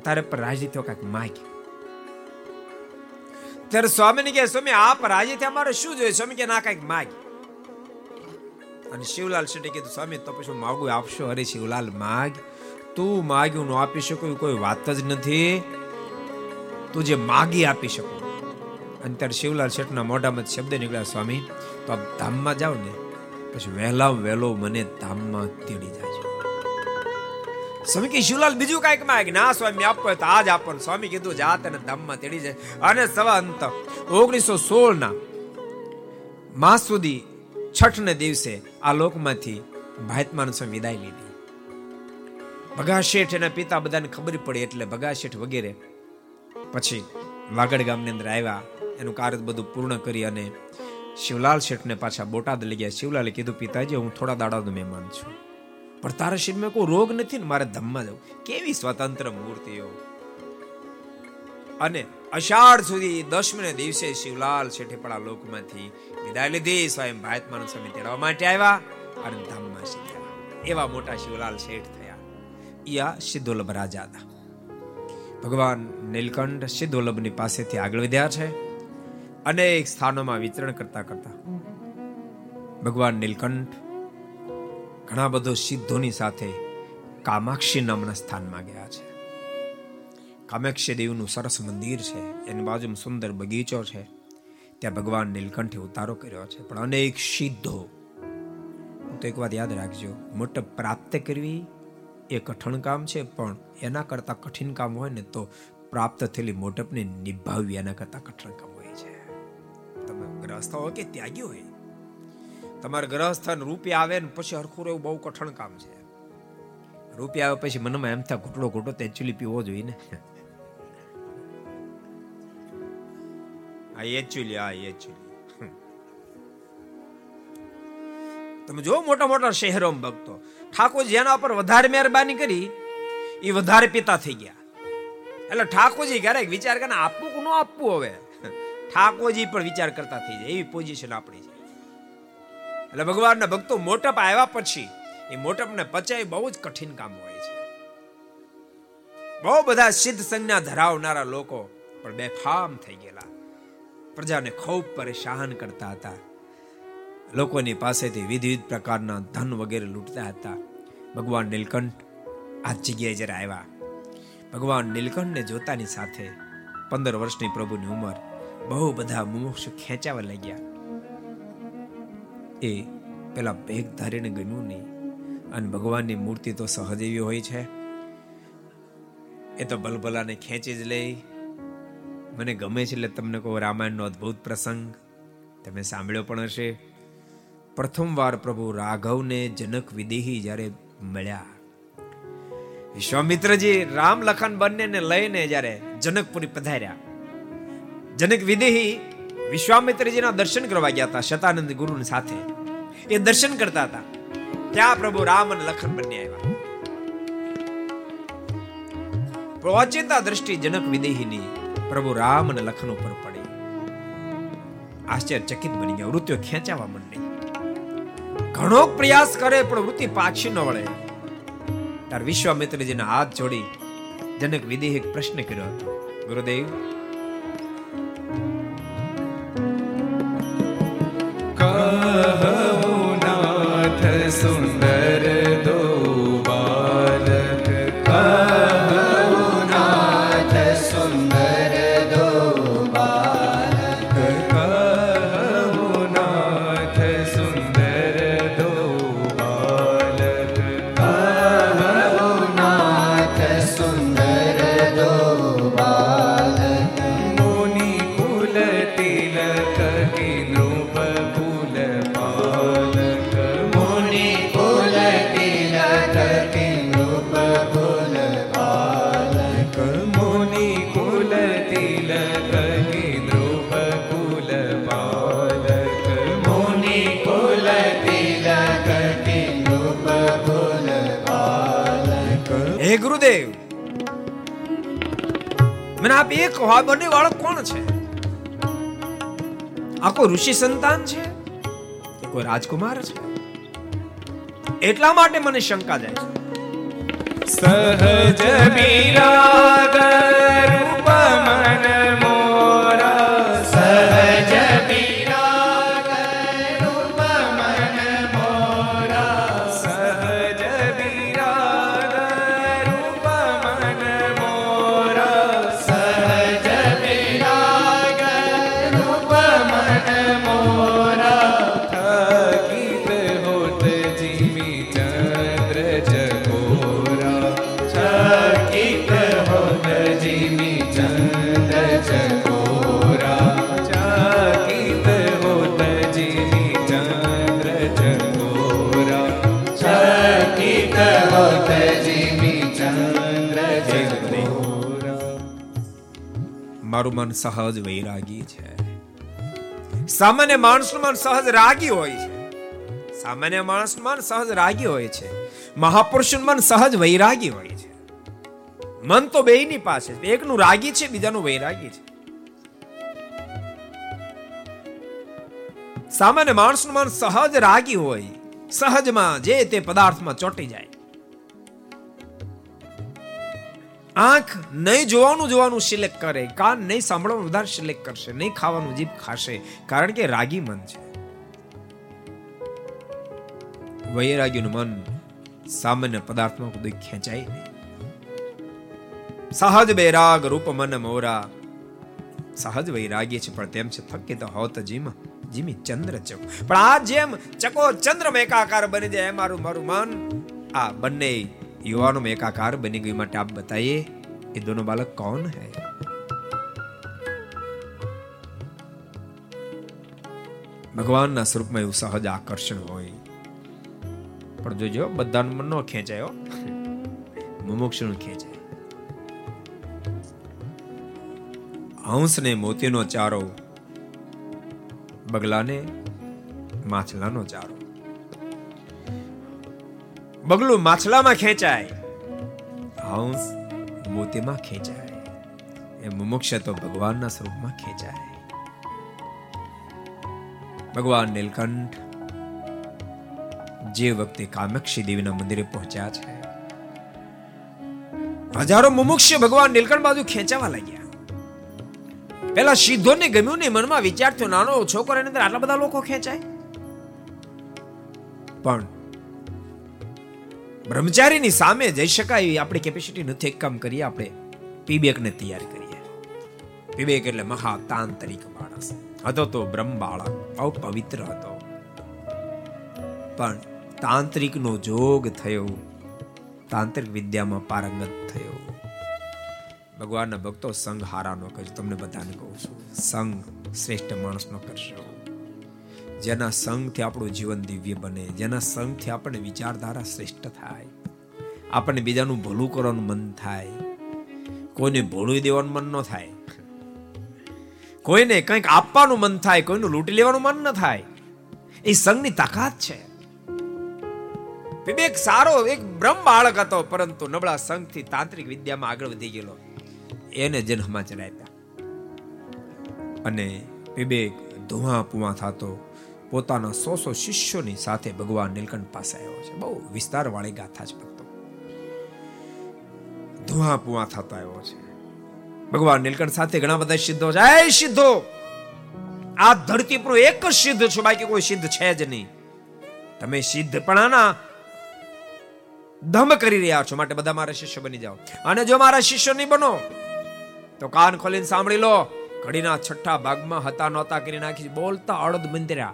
તારે પર રાજી થયો, કાંઈક માગ્યું. ત્યારે સ્વામીને કહે, સ્વામી આપ રાજી થયા, મારે શું જોઈએ? સ્વામી કે ના, કાંઈક માગ અને શિવલાલ શેઠે કીધું, સ્વામી, તો પછી માગું આપશો? અરે શિવલાલ, માગ. તું માગ્યું ન આપી શકું કોઈ વાત જ નથી. તું જે માગી, આપી શકું. અને ત્યારે શિવલાલ શેઠના મોઢામાં શબ્દ નીકળ્યા, સ્વામી, તો આપ ધામમાં જાઓ ને, પછી વહેલા વહેલો મને ધામમાં તેડી જાય સ્વામી કે, શિવલાલ, બીજું કાંઈકમાં ના, સ્વામી, આપો તો આજ આપો. સ્વામી કીધું જાત અને ધામમાં તેડી જાય. અને સવા અંત, ઓગણીસો સોળ ના માસ સુધી છઠ ને દિવસે આ લોકમાંથી ભાતમાન સ્વામી વિદાય લીધી. ભગા શેઠ એના પિતા બધાને ખબર પડી એટલે ભગા શેઠ વગેરે પછી વાગડ ગામની અંદર આવ્યા. એનું કાર્ય બધું પૂર્ણ કરી અને શિવલાલ શેઠને પાછા બોટાદ લઈ ગયા. શિવલાલે કીધું, પિતાજી, હું થોડા દાડાનો મહેમાન છું. પણ તારા શરીરમાં કોઈ રોગ નથી ને? મારે ધમમાં જવું. કેવી સ્વતંત્ર મૂર્તિઓ. અને અષાઢ સુધી દસમને દિવસે શિવલાલ શેઠે પણ આ લોકમાંથી વિદાય લીધી. સ્વયં ભાયતમાન સ્વામી તેડવા માટે આવ્યા અને ધામમાં સીધ્યા એવા મોટા શિવલાલ શેઠ થયા. યા સિદ્ધોલભ રાજા હતા. ભગવાન નીલકંઠ સિદ્ધોલભની પાસેથી આગળ વધ્યા છે. અનેક સ્થાનોમાં વિતરણ કરતા કરતા. ભગવાન નીલકંઠ ઘણા બધો સિદ્ધોની સાથે કામાક્ષી નામના સ્થાનમાં ગયા છે. કામાક્ષી દેવનું સરસ મંદિર છે, એની બાજુમાં સુંદર બગીચો છે. ત્યાં ભગવાન નીલકંઠે ઉતારો કર્યો છે, પણ અનેક સિદ્ધો. તો એક વાત યાદ રાખજો મોટપ પ્રાપ્ત કરવી એ કઠણ કામ છે, પણ એના કરતા કઠિન કામ હોય ને તો પ્રાપ્ત થયેલી મોટપને નિભાવવી એના કરતા કઠણ કામ તમે ગ્રહસ્થ હોય કે ત્યાગી હોય તમારે ગ્રહસ્થ રૂપિયા આવે ને પછી હરખું રહેવું બહુ કઠણ કામ છે. રૂપિયા આવે પછી મનમાં એમ થાય ઘૂંટડો ઘૂંટો તે પીવો જોઈએ ને. આ એકચ્યુઅલી આ એકચ્યુઅલી તમે જો મોટા મોટા શહેરોમાં ભક્તો. ઠાકોરજી એના ઉપર વધારે મહેરબાની કરી, એ વધારે પિતા થઈ ગયા. એટલે ઠાકોરજી ક્યારેક વિચાર કરે આપવું કે ન આપવું હવે? ઠાકોરજી પણ વિચાર કરતા થઈ જાય, એવી પોઝિશન આપણી છે. એટલે ભગવાનના ભક્તો મોટપ આવ્યા પછી, એ મોટપને પચાય બહુ જ કઠિન કામ હોય છે. બહુ બધા સિદ્ધ સંજ્ઞા ધરાવનારા લોકો પણ બેફામ થઈ ગયેલા. પ્રજાને ખૂબ પરેશાન કરતા હતા. લોકોની પાસેથી વિવિધ પ્રકારના ધન વગેરે લૂંટતા હતા. ભગવાન નીલકંઠ આ જગ્યાએ જ્યારે આવ્યા. ભગવાન નીલકંઠને જોતાની સાથે પંદર વર્ષની પ્રભુની ઉંમર બહુ બધા મુમુક્ષ ખેંચાવા લાગ્યા. એ પેલા ભેગ ધારીને ગમ્યું નહીં. અને ભગવાનની મૂર્તિ તો સહજ એવી હોય છે. એ તો ભલભલાને ખેંચી જ લે મને ગમે છે એટલે તમને કહું, રામાયણનો અદ્ભુત પ્રસંગ. તમે સાંભળ્યો પણ હશે. પ્રથમવાર પ્રભુ રાઘવને જનક વિદેહી જ્યારે મળ્યા. વિશ્વામિત્રજી રામ લખન બંનેને લઈને જ્યારે જનકપુરી પધાર્યા. જનક વિદેહી વિશ્વામિત્રજીના દર્શન કરવા ગયા હતા શતાનંદ ગુરુની સાથે. એ દર્શન કરતા હતા. ત્યાં પ્રભુ રામ અને લખન બંને આવ્યા. ઓચિંતા દ્રષ્ટિ જનક વિદેહીની પ્રભુ રામ અને લખન ઉપર પડી. આશ્ચર્યચકિત બની ગયા. વૃત્તિઓ ખેંચાવા માંડી. ઘણો પ્રયાસ કરે, પણ વૃત્તિ પાછી ન વળે. તાર વિશ્વામિત્રજીના હાથ જોડી જનક વિદેહ પ્રશ્ન કર્યો હતો. ગુરુદેવ નાથ ગુરુદેવ મને આપ એક બંને બાળક કોણ છે? આ કોઈ ઋષિ સંતાન છે કોઈ રાજકુમાર છે? એટલા માટે મને શંકા જાય છે. સહજ વિરાગ મારું મન સહજ વૈરાગી છે. સામાન્ય માણસનું મન સહજ રાગી હોય છે. સામાન્ય માણસનું મન સહજ રાગી હોય છે. મહાપુરુષનું મન સહજ વૈરાગી હોય છે. મન તો બેયની પાસે છે. એકનું રાગી છે, બીજાનું વૈરાગી છે. સામાન્ય માણસનું મન સહજ રાગી હોય. સહજમાં જે તે પદાર્થમાં ચોંટી જાય. આંખ નહીં જોવાનું જોવાનું સિલેક્ટ કરે. કાન નહીં સાંભળવાનું વધારે સિલેક્ટ કરશે. નહીં ખાવાનું, જીભ ખાશે. કારણ કે રાગી મન છે. વૈરાગ્યનું મન સામાન્ય પદાર્થમાં કદી ખેંચાય નહીં. સહજ વૈરાગ રૂપ મન મોરા. સહજ વૈરાગ્ય છે, પણ તેમ છે, થકી તો હોત જીમ, જીમી ચંદ્ર ચકો. પણ આ જેમ ચકો ચંદ્ર એકાકાર બની જાય મારું મારું મન. આ બંને યુવાનો में एकाकार बनी गई માટે આપ बताइए ये दोनों बालक कौन है ભગવાનના સ્વરૂપમાં એવું સહજ આકર્ષણ હોય પણ જોજો બધાનું મન ન ખેંચાય હો મુમુક્ષનું ખેંચાય હંસને મોતીનો ચારો બગલાને માછલાનો ચારો બગલું માછલામાં ખેંચાય. હંસ મોતીમાં ખેંચાય. એ મુમુક્ષ તો ભગવાનના સ્વરૂપમાં ખેંચાય. ભગવાન નીલકંઠ જે વખતે કામાક્ષી દેવીના મંદિરે પહોંચ્યા છે, હજારો મુમુક્ષ ભગવાન નીલકંઠ બાજુ ખેંચાવા લાગ્યા. પેલા સિદ્ધોને ગમ્યું ને મનમાં વિચાર થયો નાનો છોકરો એની અંદર આટલા બધા લોકો ખેંચાય? પણ બ્રહ્મચારીની સામે જઈ શકાય એવી આપણી કેપેસિટી નથી. એક કામ કરીએ, આપણે પીબેકને તૈયાર કરીએ. પીબેક એટલે મહા તાંત્રિક માણસ. હતો તો બ્રહ્મ બાળક બહુ પવિત્ર હતો. પણ તાંત્રિકનો જોગ થયો. તાંત્રિક વિદ્યામાં પારંગત થયો. ભગવાનના ભક્તો સંઘ હારાનો કરજો. તમને બધાને કહું છું, સંઘ શ્રેષ્ઠ માણસનો કરશો જેના સંગથી આપણું જીવન દિવ્ય બને, જેના સંગથી આપણને વિચારધારા શ્રેષ્ઠ થાય. આપણને બીજાનું ભલું કરવાનું મન થાય. કોઈને ભોળવી દેવાનું મન ન થાય. કોઈને કંઈક આપવાનું મન થાય, કોઈનું લૂંટી લેવાનું મન ન થાય. એ સંઘની તાકાત છે. વિવેક સારો, એક બ્રહ્મ બાળક હતો, પરંતુ નબળા સંઘથી તાંત્રિક વિદ્યામાં આગળ વધી ગયેલો. એને જન્મમાં ચડાવ્યા. અને વિવેક ધુઆ પુઆ થતો પોતાના સો સો શિષ્યોની સાથે ભગવાન નીલકંઠ પાસે આવ્યો છે. બહુ વિસ્તાર વાળી ગાથા છે ભક્તો. ધુઆ પુઆ થતો આવ્યો છે. ભગવાન નીલકંઠ સાથે ઘણા બધા સિદ્ધો છે. એ સિદ્ધો! આ ધરતી પર એક જ સિદ્ધ છો, બાકી કોઈ સિદ્ધ છે જ નહીં. તમે સિદ્ધપણાના ધમ કરી રહ્યા છો, માટે બધા મારા શિષ્ય બની જાઓ. અને જો મારા શિષ્ય નહીં બનો, તો કાન ખોલીને સાંભળી લો. ઘડીના છઠ્ઠા ભાગમાં હતા નહોતા કરી નાખી બોલતા અડદ મંદિરા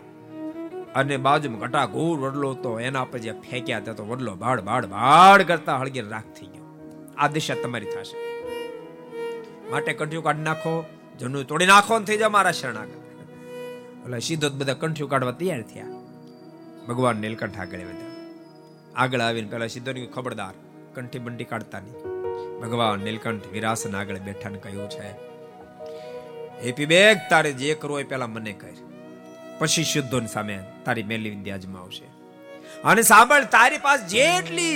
અને બાજુમાં ઘટા ઘૂર વડલો તો એના પર જે ફેંક્યા હતા તો વડલો ભાડ ભાડ ભાડ કરતા હળગે રાખ થઈ ગયો. આ દિશા તમારી થશે. માટે કંઠ્યું કાઢી નાખો જનુ તોડી નાખો ને થઈ જાવ મારા શરણાગત. એટલે સીધો બધા કંઠ્યું કાઢવા તૈયાર થયા. ભગવાન નીલકંઠ આગળ વધ્યા. આગળ આવીને પેલા સીધો ની ખબરદાર કંઠી બંટી કાઢતા નહીં. ભગવાન નીલકંઠ વિરાસન આગળ બેઠા ને કહ્યું છે હેપી બેગ તારે જે કરવું હોય પેલા મને કર. પછી શુદ્ધોની સામે તારી મેલી વિદ્યા અજમાવશે અને સાંભળ, તારી પાસે જેટલી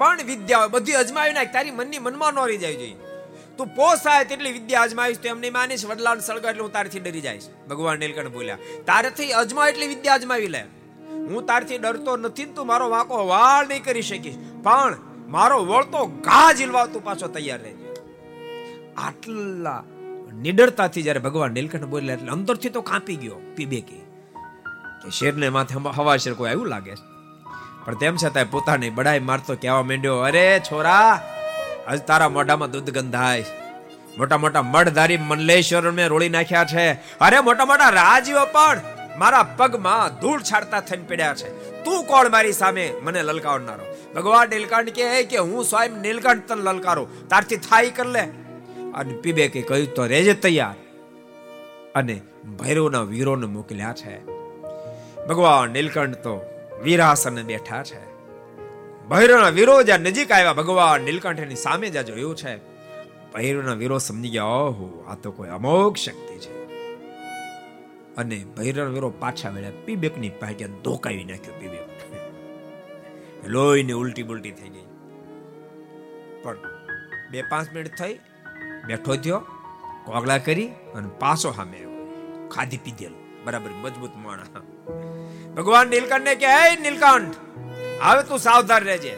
પણ વિદ્યા હોય, બધી અજમાવી નાખ, તારી મનની મનમાં ન જાય જોઈએ તું પોસાય તેટલી વિદ્યા અજમાવીશ તો એમ નહીં માનીશ વડલાને સળગા એટલે હું તારથી ડરી જઈશ. ભગવાન નીલકંઠ બોલ્યા, તારેથી અજમા એટલી વિદ્યા અજમાવી લે. હું તારથી ડરતો નથી તું મારો વાંકો વાળ નહીં કરી શકીશ. પણ મારો વળતો ઘા ઝીલવા તું પાછો તૈયાર રહેજે. આટલા નિડરતાથી જ્યારે ભગવાન નીલકંઠ બોલ્યા એટલે અંદરથી તો કાપી ગયો, પીબે કે શેરને માથે હવા શેર કોઈ આવ્યું લાગે છે? પણ તેમ છતાંય પોતાની બડાઈ મારતો કહેવા માંડ્યો, અરે છોરા, આજ તારા મોઢામાં દૂધ ગંધાય મોટા મોટા મઢધારી મનલેશ્વર મેં રોળી નાખ્યા છે. અરે મોટા મોટા રાજીઓ પણ મારા પગમાં ધૂળ છાડતા થઈને પડ્યા છે. તું કોણ મારી સામે મને લલકાવનારો? ભગવાન નીલકંઠ કે કે હું સ્વયં નીલકંઠ તને લલકારો. તારથી થાય કર લે. અને પીબે કે કહ્યું તો રેજે તૈયાર. અને ભૈરવના વીરોને મોકલ્યા છે. ભગવાન નીલકંઠ તો વીરાસન બેઠા છે. ભૈરવના વીરો જ્યાં નજીક આવ્યા, ભગવાન નીલકંઠની સામે જ્યાં જોયું છે, ભૈરવના વીરો સમજી ગયા, ઓહો, આ તો કોઈ અમોઘ શક્તિ છે. અને ભૈરવ વીરો પાછા વળ્યા, પીબેકની પાસે ધોકાવી નાખ્યો પીબેક લોહીને ઉલટી બુલટી થઈ ગઈ. પણ બે પાંચ મિનિટ થઈ, બેઠો થયો, કોગળા કરી અને પાછો સામે ખાધી પીધેલું. બરાબર મજબૂત માણા ભગવાન નીલકંઠને કે હે નીલકંઠ, હવે તું સાવધાન રહેજે.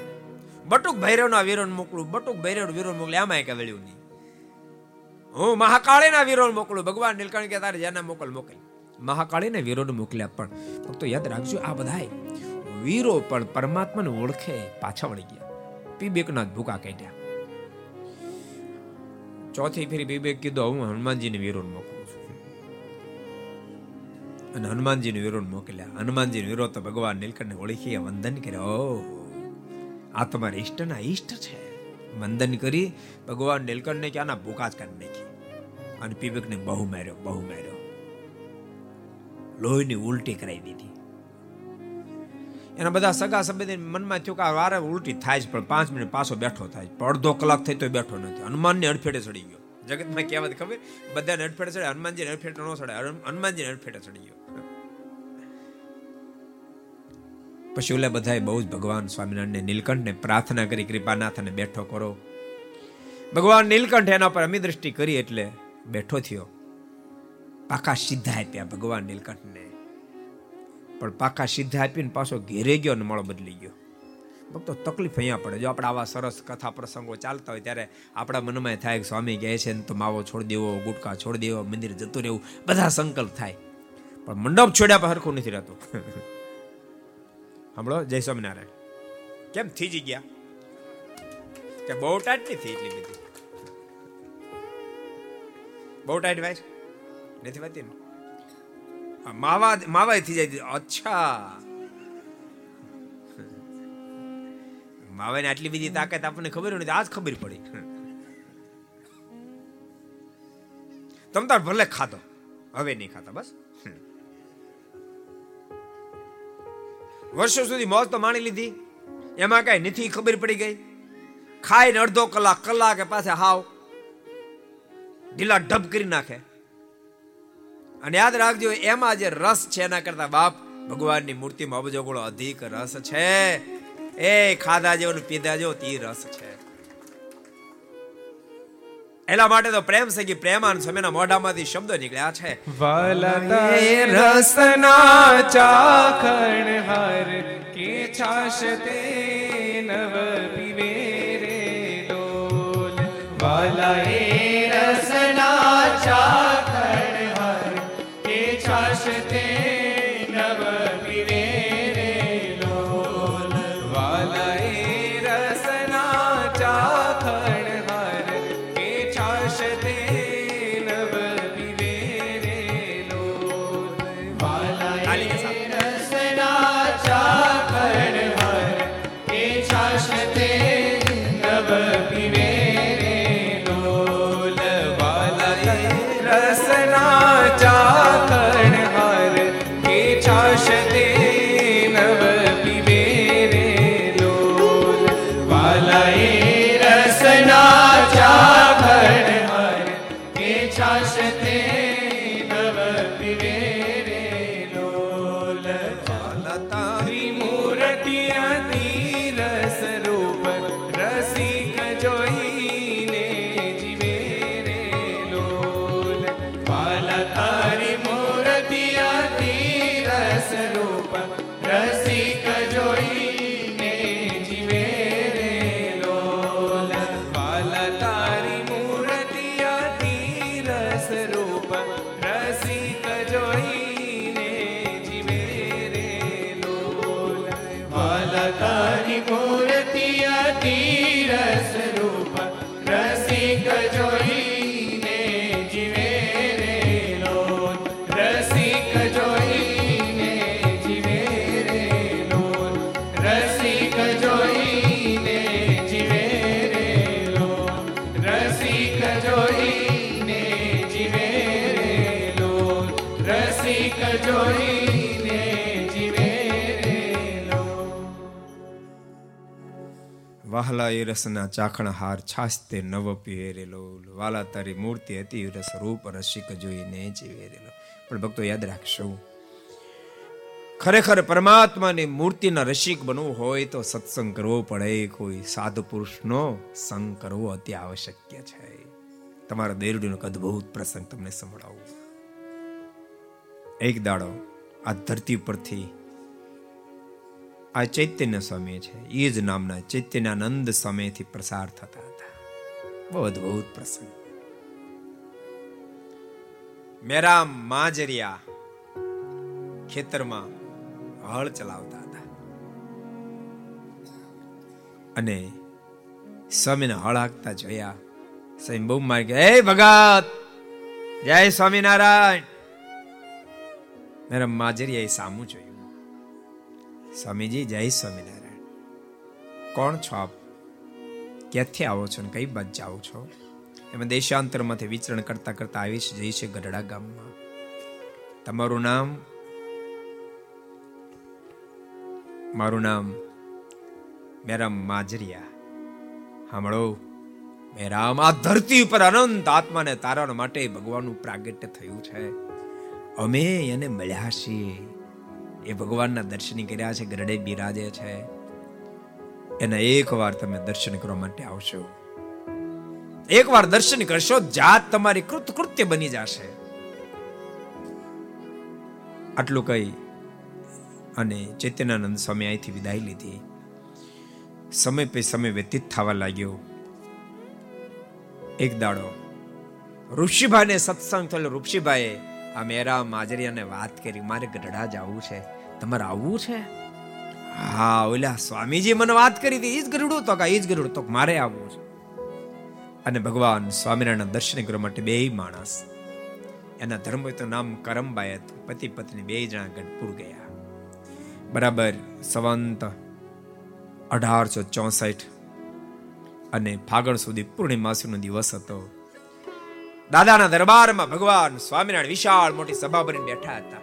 બટુક ભૈરવના વીરોને મોકલું, બટુક ભૈરવ વીરો મોકલે, આમાં એક વેળ્યું નહીં. હું મહાકાળીના વીરોને મોકલું, ભગવાન નીલકંઠ કે, તારે જેના મોકલ મોકલ. મહાકાળીને વીરોને મોકલ્યા, પણ ફક્ત યાદ રાખજો, આ બધાય વીરો પણ પરમાત્માને ઓળખે, પાછા વળી ગયા. પીબેકના ભૂકા કાઢ્યા. ચોથી ફેરી પીબેક કીધું, હું હનુમાનજીને વીરોને મોકલું. અને હનુમાનજીનો વિરોધ મોકલ્યા. હનુમાનજીનો વિરોધ તો ભગવાન નીલકંઠને ઓળખી વંદન કર્યો. આ તમારા ઈષ્ટના ઈષ્ટ છે. વંદન કરી ભગવાન નીલકંઠને કે આના ભૂકા જ કરી નાખી. અને પીબકને બહુ માર્યો બહુ માર્યો. લોહીની ઉલટી કરાવી દીધી. એના બધા સગા સંબંધી મનમાં થયું કે વારે ઉલટી થાય જ, પણ પાંચ મિનિટ પાછો બેઠો થાય અડધો કલાક થઈ તો બેઠો નથી હનુમાનને અડફેટે ચડી ગયો. જગતમાં કહેવત ખબર? બધાને નડફેટ ચડે, હનુમાનજી નડફેટ ન ચડે હનુમાનજી નડફેટ ચડી ગયો. પછી ઓલા બધાએ બહુ જ ભગવાન સ્વામિનારાયણ નીલકંઠને પ્રાર્થના કરી કૃપાનાથ અને બેઠો કરો. ભગવાન નીલકંઠ એના પર અમી દ્રષ્ટિ કરી એટલે બેઠો થયો. પાકા સીધા આપ્યા ભગવાન નીલકંઠને. પણ પાકા સીધા આપીને પાછો ઘેરે ગયો અને મળો બદલી ગયો. ભક્તો, તકલીફ અહીંયા પડે. જો આપણે આવા સરસ કથા પ્રસંગો ચાલતા હોય ત્યારે આપણા મનમાં થાય કે સ્વામી કહે છે ને, તો માવો છોડી દેવો, ગુટકા છોડી દેવો, મંદિર જતું રહેવું. બધા સંકલ્પ થાય. પણ મંડપ છોડ્યા પર હરખું નથી રહેતું. સાંભળો, જય સ્વામિનારાયણ. કેમ થીજી ગયા? કે બહુ ટાઈટ નહીં થઈ એટલી બધી? બહુ ટાઈટ ભાઈ? નથી વાતી ને? માવા માવા થઈ જાય અચ્છા. માવાને આટલી બધી તાકાત આપણને ખબર નથી આજ ખબર પડી. તમ તાર ભલે ખાધો. હવે નહીં ખાતા, બસ. વર્ષો સુધી મોજ તો માણી લીધી. એમાં કઈ નથી ખબર પડી ગઈ. ખાઈને અડધો કલાક, કલાકે પાસે હાવ ઢીલા ઢબ કરી નાખે. અને યાદ રાખજો, એમાં જે રસ છે એના કરતા બાપ ભગવાનની મૂર્તિમાં અબજો અધિક રસ છે. એ ખાધા જેવો પીધા જેવો તી રસ છે. એલા માટે તો પ્રેમ સગી પ્રેમાન સમયના મોઢામાંથી શબ્દો નીકળ્યા છે. વાલા રસના ચાખણ હર કે છાશ તે નવ પીવે રે ડોલ. વાલા રસના ચાખણ હાર છાસ્તે નવ પીવેરેલો વાલા તારી મૂર્તિ હતી રસ રૂપ રસિક જોઈને જીવેરેલો. પણ ભક્તો યાદ રાખશો, ખરેખર પરમાત્માની મૂર્તિના રસિક બનવું હોય તો સત્સંગ કરવો પડે. કોઈ સાધુ પુરુષનો સંગ કરવો અતિ આવશ્યક છે. તમારા દેરડીનો અદ્ભુત પ્રસંગ તમને સંભળાવું. એક દાડો આ ધરતી પરથી આ ચૈતન્ય સ્વામી છે. એ જ નામના ચૈતન્યાનંદ સમયથી પ્રસાર થતા હતા. બહુ અદભુત પ્રસંગ. મેરા માજરિયા ખેતરમાં હળ ચલાવતા હતા. અને સ્વામીને હળ હાંકતા જોયા. સ્વામી બહુ મારી ગયા હે ભગત! જય સ્વામિનારાયણ! મેરા માજરિયા એ સામું જોયું. સ્વામીજી, જય સ્વામિનારાયણ. કોણ છો આપ? ક્યાંથી આવો છો ને કઈ બાદ જાઓ છો? એમાં દેશાંતરમાંથી વિચરણ કરતા કરતા આવીશ જઈ છે ગઢડા ગામમાં. તમારું નામ? મારું નામ મેરામ માજરિયા. સાંભળો મેરામ, આ ધરતી ઉપર અનંત આત્માને તારણ માટે ભગવાનનું પ્રાગટ્ય થયું છે. અમે એને મળ્યા છીએ. એ ભગવાનના દર્શન કર્યા છે, ગરડે બિરાજે છે. એના એકવાર તમે દર્શન કરવા માટે આવશો. એકવાર દર્શન કરશો, જાત તમારી કૃતકૃત્ય બની જશે. આટલું કહી અને ચેતનાનંદ સ્વામી અહીંથી વિદાય લીધી. સમય પે સમય વ્યતીત થવા લાગ્યો. એક દાડો ઋષિભાઈને સત્સંગ થયેલો ઋષિભાઈએ આ મેરા માજરિયાને વાત કરી. મારે ગઢડા જવું છે. તમારે આવવું છે? હા, ઓલા સ્વામીજી મને વાત કરી હતી. ઈ જ ગરુડું તો ઈ જ ગરુડું તો મારે આવવું છે. અને ભગવાન સ્વામિનારાયણ દર્શન કરવા માટે બે માણસ. એના ધર્મ તો નામ કરમબાઈ હતું પતિ પત્ની બે જણા ગઢપુર ગયા. બરાબર સંવંત અઢારસો ચોસઠ અને ફાગણ સુધી પૂર્ણિમાસીનો દિવસ હતો. દાદાના દરબારમાં ભગવાન સ્વામિનારાયણ વિશાળ મોટી સભા ભરીને બેઠા હતા.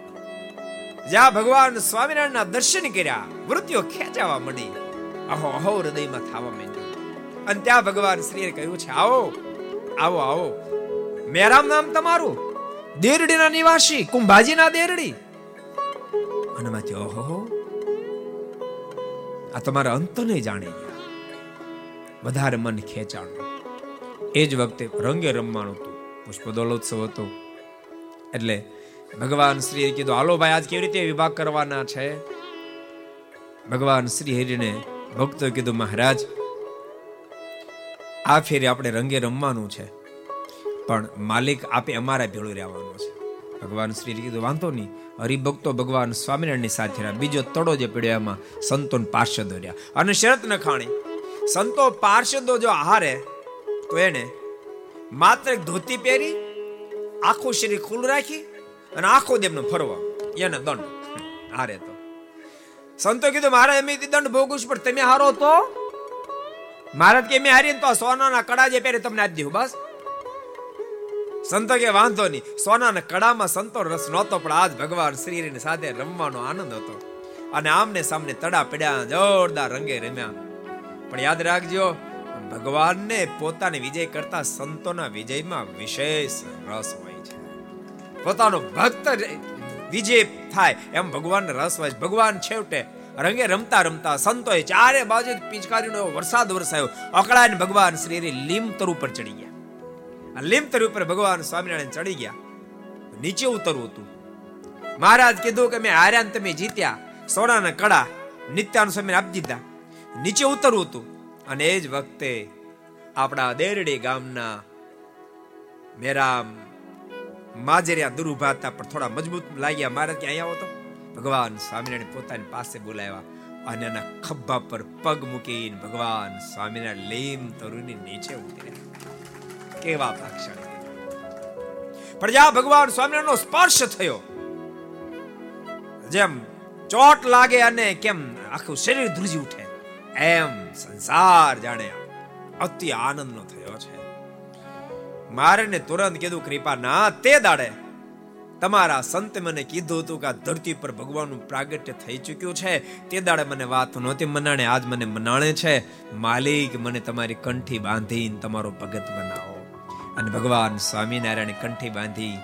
જ્યાં ભગવાન સ્વામિનારાયણના દર્શન કર્યા, વૃત્તિઓ ખેંચાવા મળી અહો અહો, હૃદયમાં થવા માંડ્યું. અને ત્યાં ભગવાન શ્રીએ કહ્યું છે, આવો આવો આવો. મેરામ નામ તમારું. દેરડીના નિવાસી, કુંભાજીના દેરડી. મનમાંથી ઓહો આ તમારા અંતને જાણી ગયા. વધારે મન ખેંચાણું. એ જ વખતે રંગે રમવાનું હતું પુષ્પદોલોત્સવ હતો. એટલે ભગવાન શ્રીએ કીધું, હાલો ભાઈ, આજ કેવી રીતે વિભાગ કરવાના છે? ભગવાન શ્રી હરિને ભક્તો કીધું, મહારાજ, આ ફેરે આપણે રંગે રમવાનું છે, પણ માલિક આપે અમારા ભેળું રહેવાનું છે. ભગવાન શ્રી કીધું, વાંધો નહીં, હરિભક્તો ભગવાન સ્વામિનારાયણની સાથે રહ્યા. બીજો તડો જે પડ્યો એમાં સંતોન પાર્ષદો રહ્યા. અને શરત ન ખાણી સંતો પાર્ષદો જો હારે તો એને માત્ર ધોતી પહેરી, આખું શરીર ખુલ્લું રાખી અને આખો દેવનો ફરવા. એને દંડ. હારે તો. સંતો કીધું, મારે એમ દંડ ભોગવું પણ તમે હારો તો? મહારાજ કે મેં હારી તો સોનાના કડા જે પહેરે તમને આપી દઉં, બસ. સંતો કે, વાંધો નહીં. સોનાના કડામાં સંતો રસ નહોતો, પણ આજ ભગવાન શ્રીની સાથે રમવાનો આનંદ હતો. અને આમને સામને તડા પડ્યા, જોરદાર રંગે રમ્યા. પણ યાદ રાખજો ભગવાનને પોતાને વિજય કરતા સંતોના વિજયમાં વિશેષ રસ હોય છે. પોતાનો ભક્ત વિજય થાય એમ ભગવાનને રસ હોય ભગવાન છેવટે રંગે રમતા રમતા સંતોએ ચારે બાજુ પિચકારીનો વરસાદ વરસાયો. અકળાઈને ભગવાન શ્રી લીમતર ઉપર પર ચડી ગયા. આ લીમ તરુ પર ભગવાન સ્વામિનારાયણ ચડી ગયા. નીચે ઉતરવું હતું. મહારાજ કીધું કે મેં હાર્યા તમે જીત્યા. સોનાના કડા નિત્યાનું સ્વામી આપી દીધા. નીચે ઉતરવું હતું. અને એ જ વખતે આપણા દેરડી ગામના મેરામ માજરિયા દૂર ઊભા પણ થોડા મજબૂત લાગ્યા. મારે કે અહીંયા આવો તો? ભગવાન સ્વામિનારાયણ પોતાની પાસે બોલાવ્યા અને એના ખભા પર પગ મૂકીને ભગવાન સ્વામિનારાયણ લીમ તરુની નીચે ઉતર્યા. કેવા ભાક્ષણ પણ જ્યાં ભગવાન સ્વામિનારાયણનો સ્પર્શ થયો, જેમ ચોટ લાગે અને કેમ આખું શરીર ધ્રુજી ઉઠે. એમ સંસાર જાણે અતિ આનંદનો થયો છે. મારે ને તુરંત કીધું, કૃપા ના, તે દાડે તમારા સંત મને કીધું હતું કે આ ધરતી પર ભગવાનનું પ્રાગટ્ય થઈ ચૂક્યું છે. તે દાડે મને વાત નહોતી મનાણે, આજ મને મનાણે છે. માલિક, મને તમારી કંઠી બાંધીને તમારો ભગત બનાવો. અને ભગવાન સ્વામિનારાયણ કંઠી બાંધી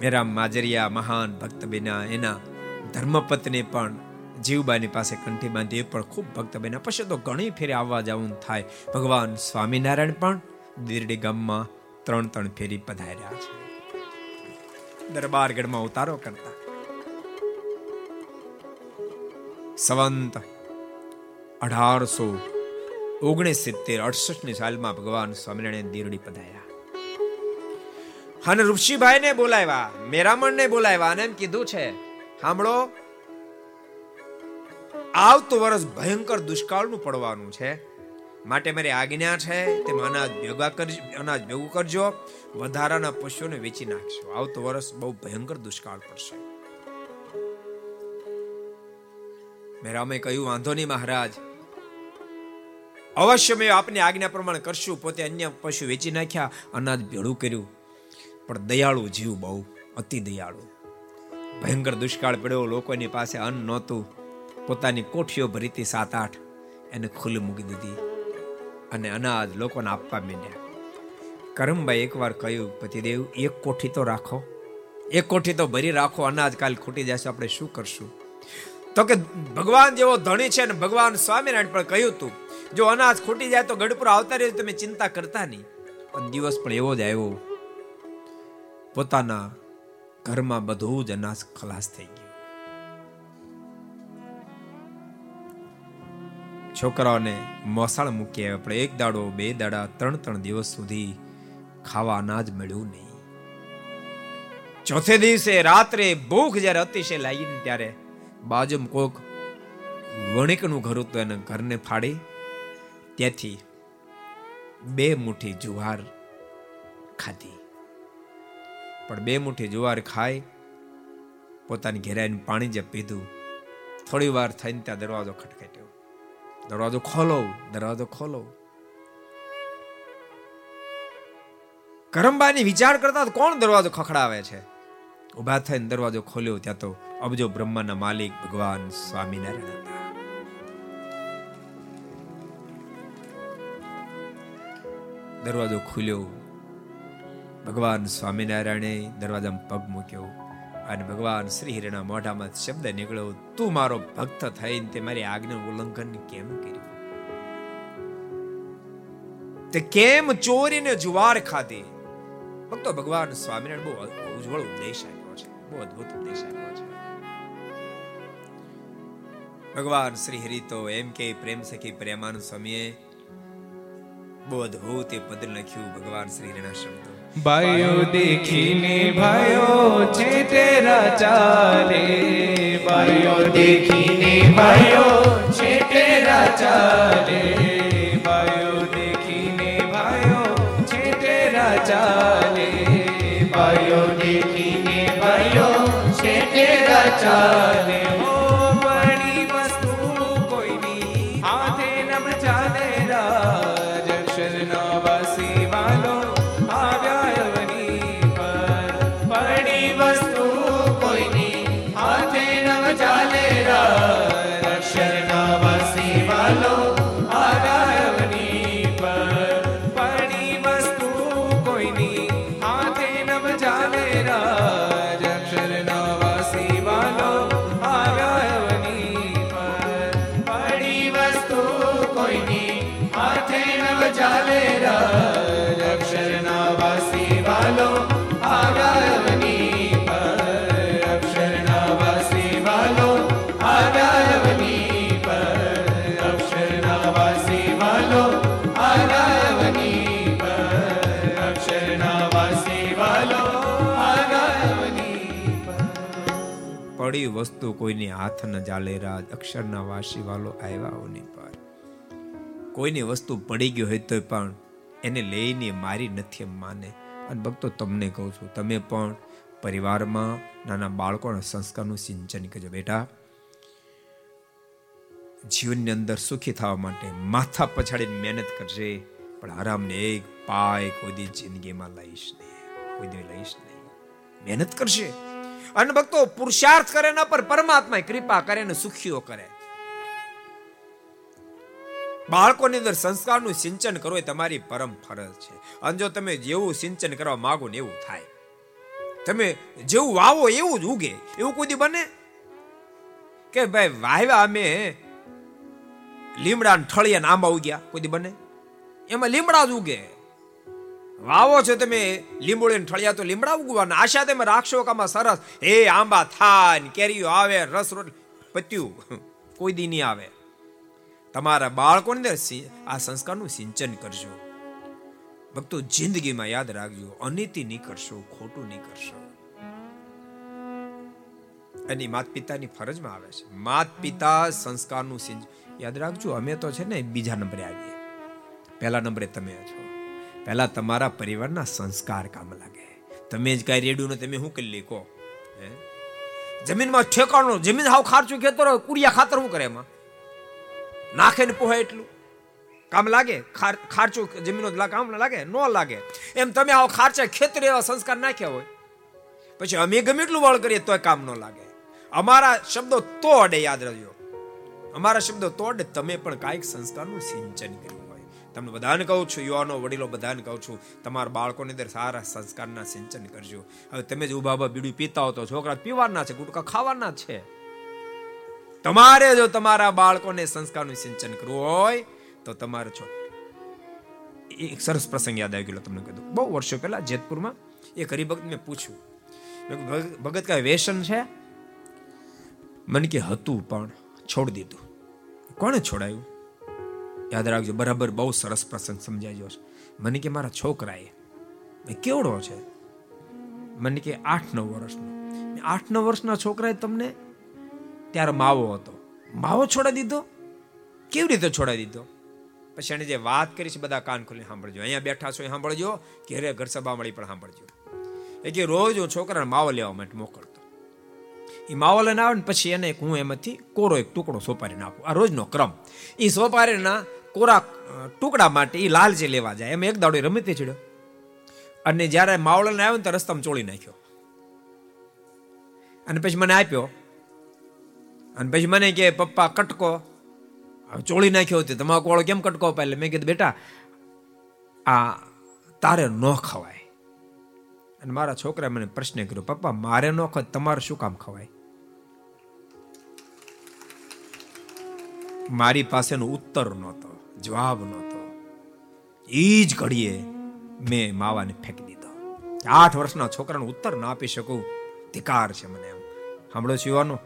મેરા માજરિયા મહાન ભક્ત બિના એના ધર્મપત્ની પણ જીવબાની પાસે કંઠી બાંધી એ પણ ખૂબ ભક્ત બન્યા પછી તો ઘણી ફેરી આવવા જવું થાય. ભગવાન સ્વામિનારાયણ પણ દીરડી ગામમાં ત્રણ ત્રણ ફેરી પધાર્યા છે. દરબારગઢમાં ઉતારો કરતા. સંવંત અઢારસો ઓગણીસ સિત્તેર અડસઠની સાલમાં ભગવાન સ્વામિનારાયણ દીરડી પધાર્યા. અને ઋષિભાઈ ને બોલાવ્યા મેરામણ ને બોલાવ્યા અને એમ કીધું છે સાંભળો આવતું વર્ષ ભયંકર દુષ્કાળનું પડવાનું છે. માટે મારી આજ્ઞા છે, તેમ અનાજ ભેગા કરજો, અનાજ ભેગું કરજો, વધારાના પશુઓને વેચી નાખશો આવતું વર્ષ બહુ ભયંકર દુષ્કાળ પડશે. મેરામે કહ્યું, વાંધો નહીં મહારાજ. અવશ્ય મેં આપની આજ્ઞા પ્રમાણે કરશું. પોતે અન્ય પશુ વેચી નાખ્યા, અનાજ ભેળું કર્યું. પણ દયાળુ જીવ બહુ, અતિ દયાળુ. ભયંકર દુષ્કાળ પડ્યો, લોકોની પાસે અન્ન નહોતું. પોતાની કોઠીઓ ભરીતી સાત આઠ એને ખુલ્લી મૂકી દીધી અને અનાજ લોકોને આપવા માંડ્યા. કરમભાઈ એકવાર કહ્યું, પતિદેવ, એક કોઠી તો રાખો. એક કોઠી તો ભરી રાખો, અનાજ કાલ ખૂટી જશે, આપણે શું કરશું? તો કે ભગવાન જેવો ધણી છે ને ભગવાન સ્વામિનારાયણ પણ કહ્યું હતું જો અનાજ ખૂટી જાય તો ગઢપુર આવતા રહેજો, તમે ચિંતા કરતા નહીં. પણ દિવસ પણ એવો જ આવ્યો. પોતાના ઘરમાં બધું જ અનાજ ખલાસ થઈ ગયું. છોકરાઓને મોસાળ મૂકી આવ્યા પણ એક દાડો, બે દાડા, ત્રણ ત્રણ દિવસ સુધી ખાવા અનાજ મળ્યું નહીં. ચોથે દિવસે રાત્રે ભૂખ જ્યારે અતિશય લાગી ત્યારે બાજુમાં કોક વણિકનું ઘર હતું એને ઘરને ફાડી. ત્યાંથી બે મુઠ્ઠી જુવાર ખાધી. પણ બે મુઠ્ઠી જુવાર ખાઈ પોતાની ઘેરાઈને પાણી જે પીધું, થોડી વાર થઈને ત્યાં દરવાજો ખટખટ્યો દરવાજો ખોલો દરવાજો ખોલો. કરમબાની વિચાર કરતા કોણ દરવાજો ખખડાવે છે? ઊભા થઈને દરવાજો ખોલ્યો, ત્યાં તો અબજો બ્રહ્માના માલિક ભગવાન સ્વામિનારાયણ હતા. દરવાજો ખુલ્યો. ભગવાન સ્વામિનારાયણે દરવાજામાં પગ મૂક્યો. અને ભગવાન શ્રી હરિના મોઢામાં શબ્દ નીકળ્યો, તું મારો ભક્ત થઈને તે મારી આજ્ઞા ઉલ્લંઘન કેમ કર્યું? તે કેમ ચોરીને જુવાર ખાધી? ભક્તો ભગવાન સ્વામિનારાયણ બહુ ઉજ્જવળ ઉપદેશ આપ્યો છે, બહુ અદ્ભુત ઉપદેશ આપ્યો છે. ભગવાન શ્રી હરિ તો એમ કે, પ્રેમ સખી પ્રેમાનંદ સ્વામીએ બહુ અદ્ભુત એ પદ લખ્યું ભગવાન શ્રી હરિના શબ્દો. ભાઈઓ દેખીને ભાઈઓ છે તેરા ચાલે ભાઈઓ દેખીને ભાઈઓ છે તેરા ચાલે ભાઈઓ દેખીને ભાઈઓ છે તેરા ચાલે ભાઈઓ દેખીને ભાઈઓ છે તેરા ચાલે પડી વસ્તુ કોઈની હાથ ન જાલે રાજ અક્ષરના વાસી વાલો આવ્યા ઓની પર. કોઈની વસ્તુ પડી ગઈ હોય તો પણ એને લઈને મારી નથી માને. અને ભક્તો, તમને કહું છું, તમે પણ પરિવારમાં નાના બાળકોના સંસ્કારનું સિંચન કરજો. બેટા, જીવનની અંદર સુખી થવા માટે માથા પછાડીને મહેનત કરજે, પણ આરામને એક પાય કોઈ દી જિંદગીમાં લઈશ નહીં. કોઈ દી લઈશ નહીં. મહેનત કરશે અને ભક્તો, પુરુષાર્થ કરે એના પર પરમાત્મા કૃપા કરે ને સુખીઓ કરે. બાળકોની અંદર સંસ્કારનું સિંચન કરો એ તમારી પરમ ફરજ છે. અને જો તમે જેવું સિંચન કરવા માંગો ને એવું થાય. તમે જેવું વાવો એવું જ ઉગે. એવું કોઈ બને? કે ભાઈ, વાવ્યા અમે લીમડા ઠળિયા ને આંબા ઉગ્યા. કોઈ બને? એમાં લીમડા જ ઉગે. વાવો છો તમે લીંબોળી ઠળિયા તો લીમડા ઉગવાના આશા તમે રાખશો કામાં સરસ. એ આંબા થાય કેરીઓ આવે, રસ રોટ પત્યું, કોઈ દી નહીં આવે. તમારા બાળકોની અંદર આ સંસ્કારનું સિંચન કરજો. ભક્તો જિંદગીમાં યાદ રાખજો, અનીતિ નહીં કરશો, ખોટું નહીં કરશો. એની માત પિતાની ફરજમાં આવે છે. માત પિતા સંસ્કારનું સિંચન યાદ રાખજો, અમે તો છે ને બીજા નંબરે આવીએ. પહેલા નંબરે તમે છો. પહેલા તમારા પરિવારના સંસ્કાર કામ લાગે. તમે જ કાંઈ રેડ્યું તમે શું કરી લી હે? જમીનમાં ઠેકાણો, જમીન હાવ ખારચું ખેતર હોય કુડિયા ખાતર શું કરે એમાં? નાખે ને પોહે એટલું. કામ લાગે? ખાર, ખારચું જમીનો કામ લાગે ન લાગે. એમ તમે આવો ખારચા ખેતર એવા સંસ્કાર નાખ્યા હોય. પછી અમે ગમે એટલું વળ કરીએ તોય કામ ન લાગે. અમારા શબ્દો તો અડે યાદ રાખજો. અમારા શબ્દો તો અડે તમે પણ કાંઈક સંસ્કારનું સિંચન કર્યું તમને બધાને કહું છું યુવાનો વડીલો બધાને કહું છું તમારા બાળકોની અંદર સારા સંસ્કારના સિંચન કરજો. હવે તમે જ ઊભા બીડું પીતા હો તો છોકરા પીવાના છે ગુટકા ખાવાના છે. તમારે જો તમારા બાળકોને સંસ્કારનું સિંચન કરવું હોય તો તમારે છો. એક સરસ પ્રસંગ યાદ આવી ગયો તમને કીધું બહુ વર્ષો પહેલા જેતપુરમાં એક હરિભક્ત મેં પૂછ્યું. મેં કીધું, "ભગ- ભગત કાંઈ વ્યસન છે? મને કે હતું પણ છોડી દીધું. કોણે છોડાયું? યાદ રાખજો, બરાબર બહુ સરસ પ્રસંગ સમજાયો છે. મને કે મારા છોકરાએ કેવડો છે? મને કે આઠ નવ વર્ષનો. આઠ નવ વર્ષના છોકરાએ તમને ત્યારે માવો હતો. માવો છોડાવી દીધો? કેવી રીતે છોડાવી દીધો? પછી એને જે વાત કરી છે, બધા કાન ખોલીને સાંભળજો. અહીંયા બેઠા છો એ સાંભળજો, ઘેરે ઘર સભા મળી પણ સાંભળજો. એ કે રોજ હું છોકરાને માવો લેવા માટે મોકલતો. એ માવો લઈને આવે ને પછી એને હું એમાંથી કોરો એક ટુકડો સોપારીને આપું આ રોજનો ક્રમ. એ સોપારીના કોરા ટુકડા માટે એ લાલચી લેવા જાય, એમ એક દાડો એ ચડ્યો અને જ્યારે માવળાને આવ્યો ને તો રસ્તામાં ચોળી નાખ્યો. અને પછી મને આપ્યો. અને પછી મને કે, પપ્પા, કટકો. ચોળી નાખ્યો હતો, તમારો વાળો કેમ કટકો અપાય? મેં કીધું, બેટા, આ તારે ન ખવાય. અને મારા છોકરાએ મને પ્રશ્ન કર્યો, પપ્પા, મારે ન ખવાય, તમારે શું કામ ખવાય? મારી પાસેનો ઉત્તર નહોતો. જવાબ નહોતો એ જ ઘડીએ મેં માવાને ફેંકી દીધો. આઠ વર્ષના છોકરાને ઉત્તર ના આપી શકું. ધિકાર છે મને એમ. સાંભળો છો યુવાનો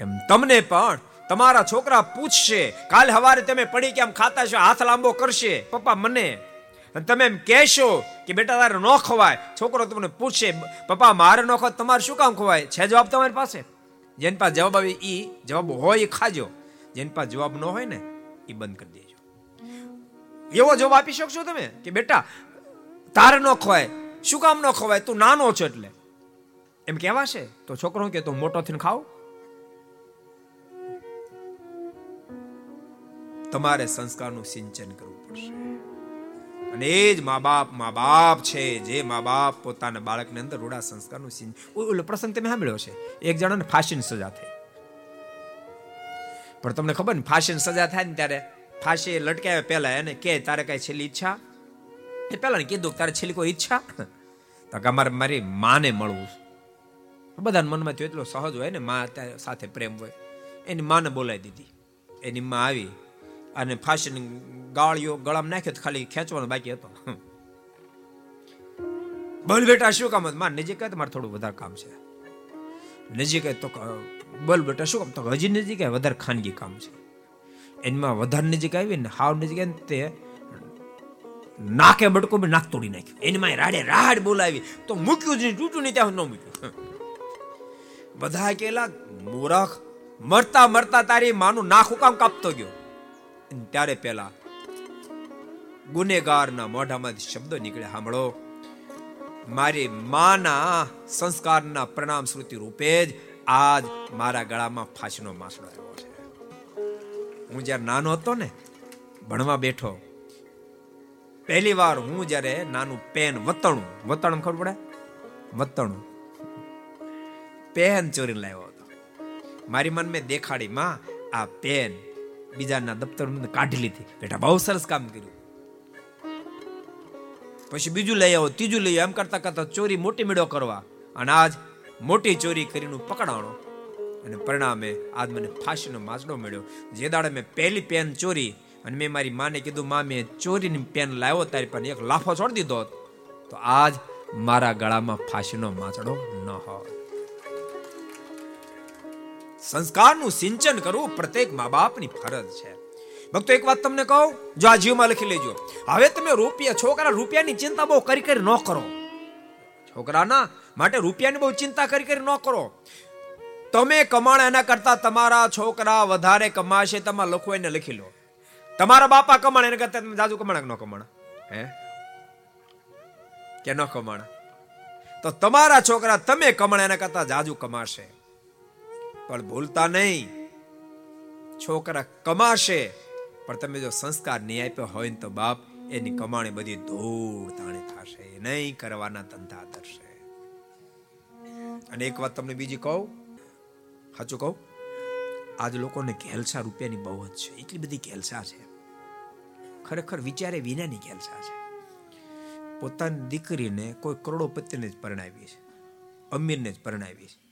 એમ તમને પણ તમારા છોકરા પૂછશે, કાલ હવારે તમે પડી કે આમ ખાતા છો, હાથ લાંબો કરશે? પપ્પા, મને. તમે એમ કહેશો કે, બેટા, તારે ન ખવાય. છોકરો તમને પૂછશે, પપ્પા, મારે ન ખવાય તમારે શું કામ ખવાય? છે જવાબ તમારી પાસે? જેની પાસે જવાબ આવે એ જવાબ હોય એ ખાજો. જેની પાસે જવાબ ન હોય ને એ બંધ કરી દેજો એવો જવાબ આપી શકશો તમે? કે બેટા, તારે ન ખવાય, શું કામ ન ખવાય, તું નાનો છો એટલે. એમ કહેવાશે? તો છોકરો કે તું મોટો થઈને ખાવ. તમારે સંસ્કારનું સિંચન કરવું પડશે. અને એ જ મા બાપ મા બાપ છે, જે મા બાપ પોતાના બાળકની અંદર રૂડા સંસ્કારનું સિંચન ઓલો પ્રસંગ તમે સાંભળ્યો છે એક જણાને ફાંસીની સજા થઈ. પણ તમને ખબર ને, ફાંસીની સજા થાય ને ત્યારે ફાંસી લટકાવ્યા પહેલા એને કે તારે કઈ છેલ્લી ઈચ્છા? એ પહેલા કીધું, તારે છેલ્લી કોઈ ઈચ્છા? તો કે, અમારે, મારી માને મળવું બધાને મનમાં તો એટલો સહજ હોય ને, મા સાથે પ્રેમ હોય. એની માને બોલાવી દીધી. એની માં આવી અને ફાંસીની ગાળ્યો ગળામાં નાખ્યો તો ખાલી ખેંચવાનો બાકી હતો. બોલ બેટા, શું કામ હતું? માં નજીક મારે થોડું વધારે કામ છે. નજીક તો બોલ બેટા, શું કામ? તો હજી નજીક વધારે ખાનગી કામ છે. એમાં વધારે નજીક આવી ને હાવ નજીક આવી તે નાકે બટકો બી નાક તોડી નાખ્યું. એની રાડે રાડ બોલાવી. તો મૂક્યું જ નહીં, તૂટ્યું નહીં, ત્યાં ન મૂક્યું. બધા કેલા, મૂરખ, મરતા મરતા તારી માનું નાક હુકામ કાપતો ગયો. ત્યારે પેલા ગુનેગારના મોઢામાંથી શબ્દો નીકળ્યા સાંભળો મારી માના સંસ્કારના પ્રણામ સ્મૃતિ રૂપે જ આજ મારા ગળામાં ફાંસીનો માસડો આવ્યો. હું જ્યારે નાનો હતો ને, ભણવા બેઠો, પહેલી વાર હું જ્યારે નાનું પેન વતણું વતણું ખબર પડે? વતણું. પેન ચોરીને લાવ્યો હતો. મારી મન મેં દેખાડી, માં, આ પેન બીજાના દફતર કાઢી લીધી. બેટા, બહુ સરસ કામ કર્યું. પછી બીજું લઈ આવો, ત્રીજું લઈ આવો. એમ કરતા કરતા ચોરી મોટી મેળો કરવા. અને આજ મોટી ચોરી કરીને પકડાણો. અને પરિણામે આજ મને ફાંસીનો માસડો મળ્યો. જે દાડે મેં પહેલી પેન ચોરી અને મેં મારી માને કીધું, મા, મેં ચોરીની પેન લાવ્યો, તારી પણ એક લાફો છોડી દીધો તો આજ મારા ગળામાં ફાંસીનો માસડો ન હોય. સંસ્કારનું સિંચન કરવું પ્રત્યેક મા બાપની ફરજ છે. ભક્તો, એક વાત તમને કહું, જો આ જીવમાં લખી લેજો, હવે તમે રૂપિયા, છોકરા, રૂપિયાની ચિંતા બહુ કરી કરી ન કરો. છોકરાના માટે રૂપિયાની બહુ ચિંતા કરી કરી ન કરો. તમે કમાણ એના કરતા તમારા છોકરા વધારે કમાશે તમારે લખો એને લખી લો. તમારા બાપા કમાણ, એના કરતા તમે જાજુ કમાણ ન કમાણ? હે? કે ન કમાણ? તો તમારા છોકરા તમે કમાણ, એના કરતા જાજુ કમાશે. પણ ભૂલતા નહીં. છોકરા કમાશે, પણ તમે જો સંસ્કાર નહીં આપ્યો હોય ને તો બાપ એની કમાણી બધી ધૂળ તાણે થશે. નહીં કરવાના ધંધા ધરશે. અને એક વાત તમને બીજી કહું? સાચું કહું? આજ લોકોને ઘેલસા રૂપિયાની બહુ જ છે. એટલી બધી ઘેલસા છે. ખરેખર વિચારે વિનાની ઘેલસા છે. પોતાની દીકરીને કોઈ કરોડોપતિને જ પરણાવી છે. અમીરને જ પરણાવી છે.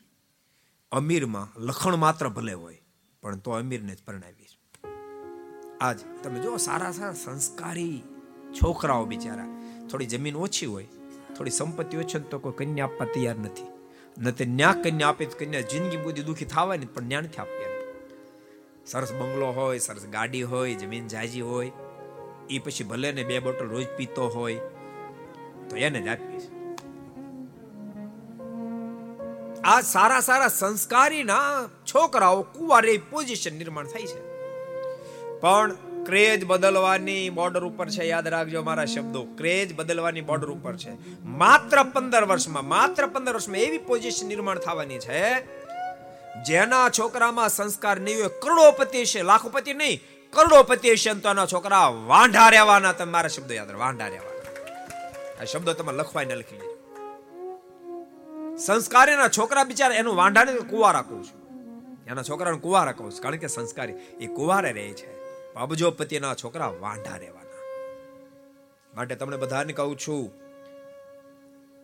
અમીરમાં લખણ માત્ર ભલે હોય, પણ તો અમીરને જ પરણાવી છે. આજ તમે જો સારા સારા સંસ્કારી છોકરાઓ બિચારા. થોડી જમીન ઓછી હોય, થોડી સંપત્તિ ઓછી તો કોઈ કન્યા આપવા તૈયાર નથી. ન તે ન્યા કન્યા આપે કન્યા જિંદગી બધી દુખી ને પણ જ્ઞાન નથી આપી સરસ બંગલો હોય, સરસ ગાડી હોય, જમીન જાજી હોય એ પછી ભલે ને બે બોટલ રોજ પીતો હોય, તો એને જ આપીશ આ સારા સારા સંસ્કારીના છોકરાઓ કુંવારે પોઝિશન નિર્માણ થાય છે. પણ ક્રેજ બદલવાની બોર્ડર ઉપર છે, યાદ રાખજો મારા શબ્દો. ક્રેજ બદલવાની બોર્ડર ઉપર છે. માત્ર પંદર વર્ષમાં, માત્ર પંદર વર્ષમાં એવી પોઝિશન નિર્માણ થવાની છે, જેના છોકરામાં સંસ્કાર નહીં હોય. કરોડોપતિ છે, લાખોપતિ નહીં. કરોડોપતિ છે તો એના છોકરા વાંઢા રહેવાના. તમે મારા શબ્દો યાદ રહે વાંઢા રહેવાના. આ શબ્દો તમે લખવાય ન લખી સંસ્કારીના છોકરા બિચારા, એનું વાંઢાને કુવારા કહું છું. એના છોકરાને કુવારા કહું છું. કારણ કે સંસ્કારી, એ કુવારે રહે છે. અબજોપતિના છોકરા વાંઢા રહેવાના માટે તમને બધાને કહું છું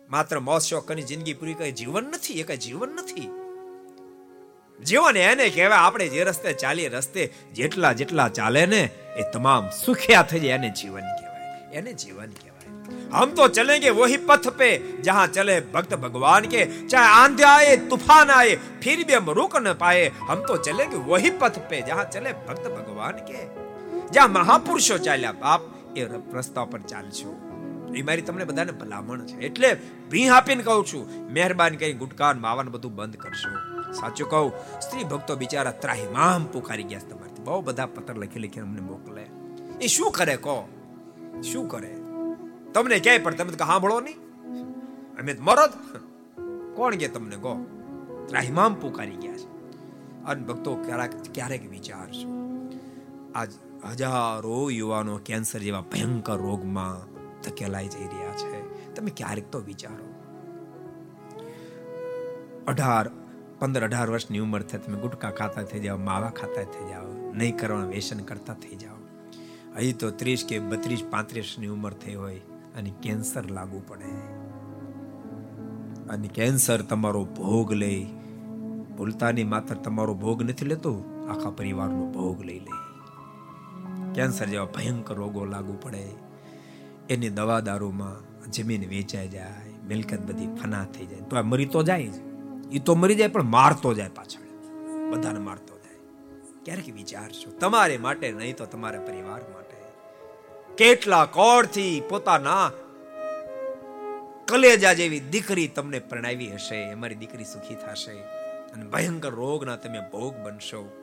માત્ર મોજ શોખ કરી જિંદગી પૂરી કઈ જીવન નથી એ કઈ જીવન નથી જીવન એને કહેવાય આપણે જે રસ્તે ચાલીએ રસ્તે જેટલા જેટલા ચાલે ને એ તમામ સુખ્યા થઈ જાય એને જીવન કહેવાય એને જીવન કહેવાય हम तो चलेंगे वही पथ पे जहां चले भक्त भगवान के चाहे आंधी आए तूफान आए फिर भी हम रुक न पाए हम तो चलेंगे वही पथ पे जहां चले भक्त भगवान के જ્યાં મહાપુરુષો ચાલ્યા, બાપ, એ રસ્તા પર ચાલશો એ મારી તમને બધાને ભલામણ છે. એટલે ભી આપીને કહું છું, મહેરબાની કરી ગુટકાન, માવાનું બધું બંધ કરશો સાચું કહું, સ્ત્રી ભક્તો બિચારા ત્રાહિમામ પુકારી ગયા છે તમારથી. બહુ બધા પત્ર લખી લખીને અમને મોકલે. એ શું કરે કહો? શું કરે? તમને ક્યાંય પણ, તમે તો સાંભળો નહીં. અમે મરો કોણ કે તમને કહો? ત્રાહિમામ પુકારી ગયા છે. અને ભક્તો ક્યારેક ક્યારેક વિચારશો આજ હજારો યુવાનો કેન્સર જેવા ભયંકર રોગમાં ધકેલાઈ જઈ રહ્યા છે. તમે ક્યારેક તો વિચારો. અઢાર, પંદર, અઢાર વર્ષની ઉંમર થાય તમે ગુટકા ખાતા થઈ જાઓ, માવા ખાતા થઈ જાઓ નહીં કરવાનું વ્યસન કરતા થઈ જાઓ. અહીં તો ત્રીસ કે બત્રીસ, પાંત્રીસની ઉંમર થઈ હોય અને કેન્સર લાગુ પડે. અને કેન્સર તમારો ભોગ લે. ભૂલતાની માત્ર તમારો ભોગ નથી લેતો, આખા પરિવારનો ભોગ લઈ લે. કેન્સર જેવા ભયંકર રોગો લાગુ પડે. એની દવા દારૂમાં જમીન વેચાઈ જાય, મિલકત બધી ફના થઈ જાય. તો આ મરી તો જાય જ. એ તો મરી જાય પણ મારતો જાય પાછળ. બધાને મારતો જાય. ક્યારેક વિચારશો, તમારે માટે નહીં તો તમારા પરિવાર માટે. કેટલા કોળથી પોતાના કલેજા જેવી દીકરી તમને પરણાવી હશે અમારી દીકરી સુખી થશે. અને ભયંકર રોગના તમે ભોગ બનશો.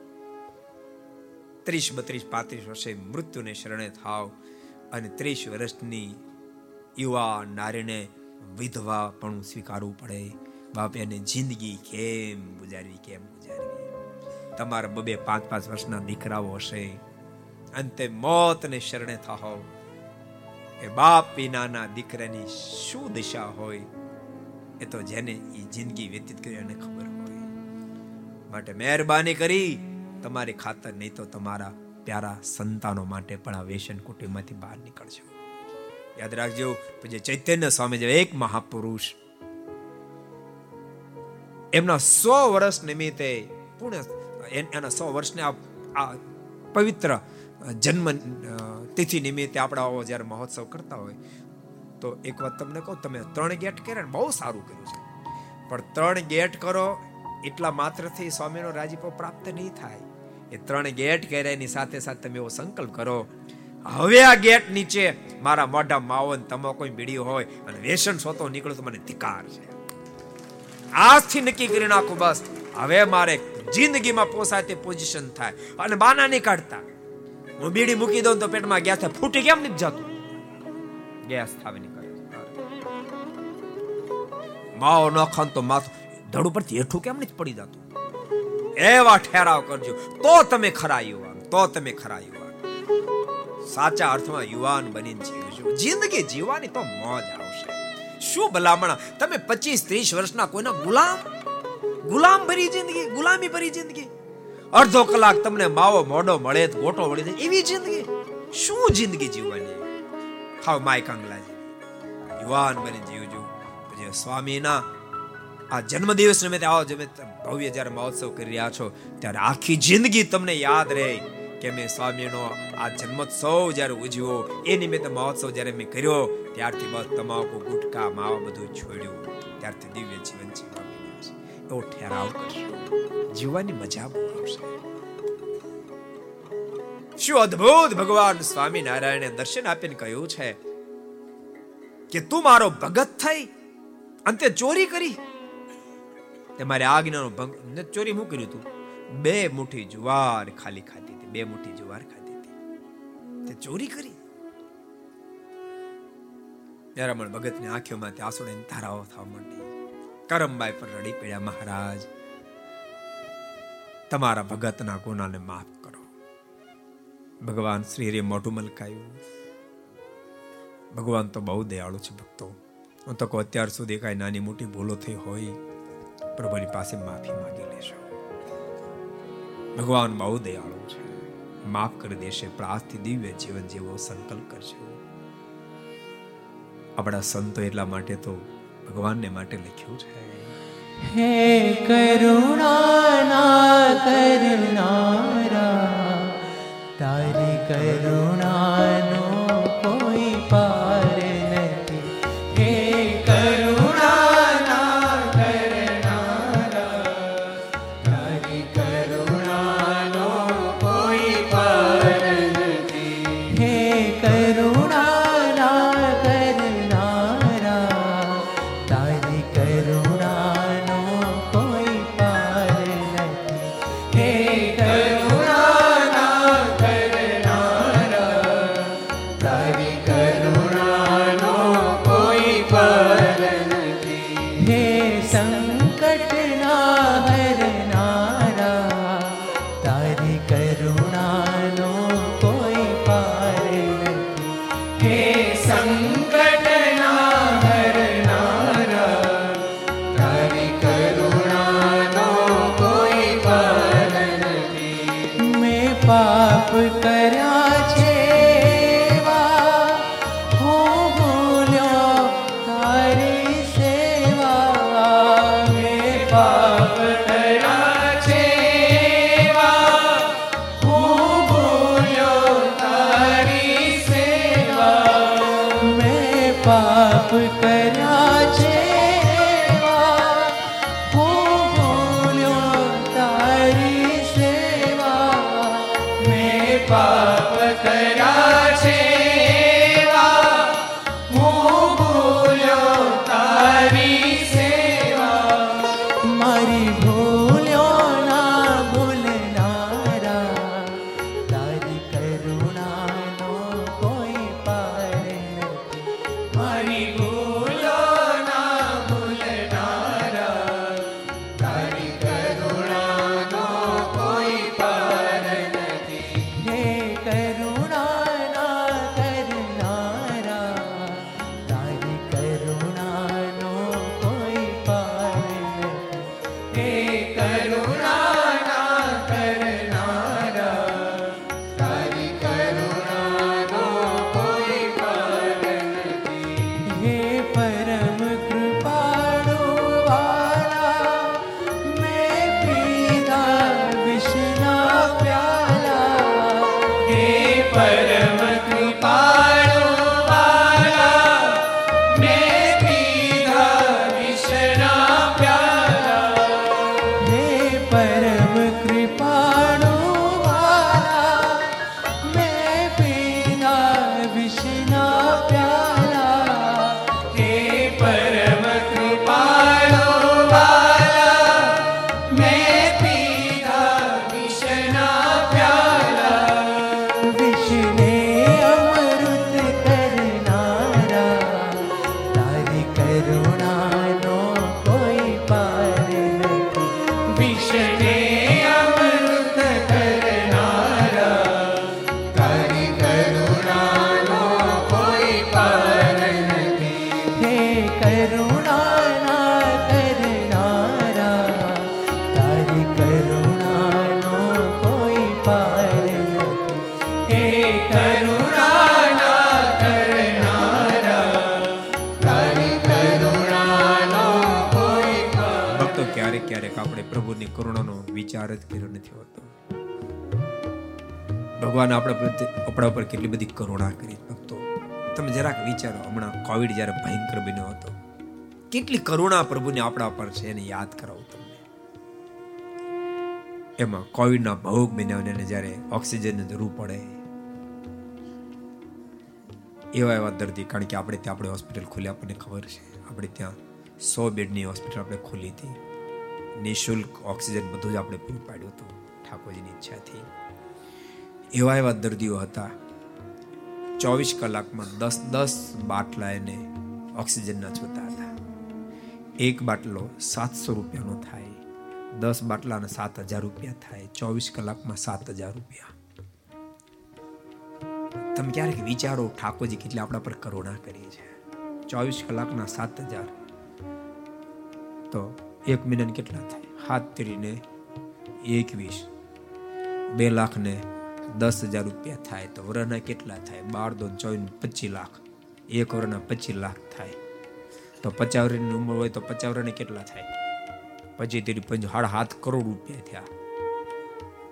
ત્રીસ બત્રીસ, પાંત્રીસ વર્ષે મૃત્યુને શરણે થાવ અને ત્રીસ વર્ષની યુવા નારીને વિધવા પણ સ્વીકારવું પડે. બાપ એને જિંદગી કેમ ગુજારવી કેમ ગુજારવી? તમારા બબે પાંચ પાંચ વર્ષના દીકરાઓ હશે. અંતે મોતને શરણે થાવ એ બાપ વિનાના દીકરાની શું દિશા હોય એ તો જેને એ જિંદગી વ્યતીત કરી એને ખબર હોય. માટે મહેરબાની કરી તમારી ખાતર નહીં તો તમારા પ્યારા સંતાનો માટે પણ આ વેસન કુટુંબમાંથી બહાર નીકળજો. યાદ રાખજો જે ચૈતન્ય સ્વામી જેવા એક મહાપુરુષ એમના સો વર્ષ નિમિત્તે પૂર્ણ એના સો વર્ષને આ પવિત્ર જન્મ તિથિ નિમિત્તે આપણા જ્યારે મહોત્સવ કરતા હોય, તો એક વાત તમને કહું, તમે ત્રણ ગેટ કર્યા બહુ સારું કર્યું છે. પણ ત્રણ ગેટ કરો, એટલા માત્રથી સ્વામીનો રાજીપો પ્રાપ્ત નહીં થાય. એ ત્રણ ગેટ કર્યા સાથે સાથે તમે એવો સંકલ્પ કરો, હવે આ ગેટ નીચે મારા મોઢા માવો ને કોઈ બીડી હોય અને વેસન સોતો નીકળ્યો તો મને ધિકાર છે. આજથી નક્કી કરી નાખું બસ. હવે મારે જિંદગીમાં પોસાય તે પોઝિશન થાય. અને બાના નહીં કાઢતા. હું બીડી મૂકી દઉં તો પેટમાં ગેસ ફૂટી કેમ નથી જતું? ગેસ થાવે નીકળે માવો ન ખાન તો માથું ધડ ઉપરથી હેઠું કેમ નથી પડી જતું? એવા ઠેરાવ કરજો. તો તમે ખરા યુવાન, તો તમે ખરા યુવાન. સાચા અર્થમાં યુવાન બનીને જીવજો. જિંદગી જીવવાની તો મોજ આવશે. શું ભલામણ? તમે 25 30 વર્ષના કોઈના ગુલામ? ગુલામ ભરી જિંદગી, ગુલામી ભરી જિંદગી. અડધો કલાક તમને માવો મોડો મળે ગોટો વળી જાય. એવી જિંદગી. શું જિંદગી જીવવાની? હાવ માય કંગલા યુવાન બની જીવજો. પછી સ્વામીના આ જન્મદિવસ નિમિત્તે આવો જેમ ભવ્ય જ્યારે મહોત્સવ કરી રહ્યા છો, ત્યારે આખી જિંદગી તમને યાદ રહે કે મેં સ્વામીનો આ જન્મોત્સવ જ્યારે ઉજવ્યો, એ નિમિત્તે મહોત્સવ જ્યારે મેં કર્યો, ત્યારથી બસ તમાકુ, ગુટકા, માવા બધું છોડ્યું. ત્યારથી દિવ્ય જીવન જીવવા એવો ઠેરાવ કરશો જીવવાની મજા આવશે. શું અદ્ભુત ભગવાન સ્વામિનારાયણે દર્શન આપીને કહ્યું છે કે તું મારો ભગત થઈ, અંતે ચોરી કરી? તમારે આજ્ઞાનો ભંગ ને ચોરી હું કર્યું તું? બે મુઠ્ઠી જુવાર ખાલી ખાધી હતી, બે મુઠ્ઠી જુવાર ખાધી હતી. તે ચોરી કરી? જરામણ ભગતની આંખોમાંથી આંસુડે ધારાઓ થવા માંડી. કરમબાઈ પર રડી પડ્યા, મહારાજ, તમારા ભગતના ગુનાને માફ કરો. ભગવાન શ્રી હરિએ મોઢું મલકાયું. ભગવાન તો બહુ દયાળુ છે ભક્તો. હું તો કહું, અત્યાર સુધી કાંઈ નાની મોટી ભૂલો થઈ હોય પ્રભુની પાસે માફી માંગી લેશો ભગવાન બહુ દયાળુ છે. માફ કરી દેશે પણ દિવ્ય જીવન જેવો સંકલ્પ કરજો. આપણા સંતો એટલા માટે તો ભગવાનને માટે લખ્યું છે. હે કરુણા કરનારા, તારી કરુણાનો કોઈ પાર કરુણાનો વિચાર જ કર્યો નથી હોતો. ભગવાન આપણા આપણા ઉપર કેટલી બધી કરુણા કરી ભક્તો. તમે જરાક વિચારો, હમણાં કોવિડ જ્યારે ભયંકર બન્યો હતો, કેટલી કરુણા પ્રભુને આપણા પર છે એને યાદ કરાવું તમને. એમાં કોવિડના ભોગ બન્યા જ્યારે ઓક્સિજનની જરૂર પડે. એવા એવા દર્દી, કારણ કે આપણે ત્યાં, આપણે હોસ્પિટલ ખોલી આપણને ખબર છે. આપણે ત્યાં સો બેડની હોસ્પિટલ આપણે ખોલી હતી. નિઃશુલ્ક ઓક્સિજન બધું જ આપણે પૂરું પાડ્યું હતું ઠાકોરજીની ઈચ્છાથી. એવા એવા દર્દીઓ હતા. ચોવીસ કલાકમાં દસ દસ બાટલા એને ઓક્સિજનના જોતા હતા. એક બાટલો સાતસો રૂપિયાનો થાય, દસ બાટલાના સાત હજાર રૂપિયા થાય, ચોવીસ કલાકમાં સાત હજાર રૂપિયા. તમે ક્યારેક વિચારો, ઠાકોરજી કેટલી આપણા પર કરુણા કરી છે. ચોવીસ કલાકના સાત હજાર. તો એક મહિનાને કેટલા થાય? હાથ તેરીને એકવીસ. બે લાખ ને દસ હજાર રૂપિયા થાય તો વરના કેટલા થાય? બાર દો ચોવીસ, પચીસ લાખ. એક વરના પચીસ લાખ થાય. તો પચાવરીની ઉંમર હોય તો પચાવરીને કેટલા થાય? પછી તેરી પંચ સાડા સાત કરોડ રૂપિયા થયા.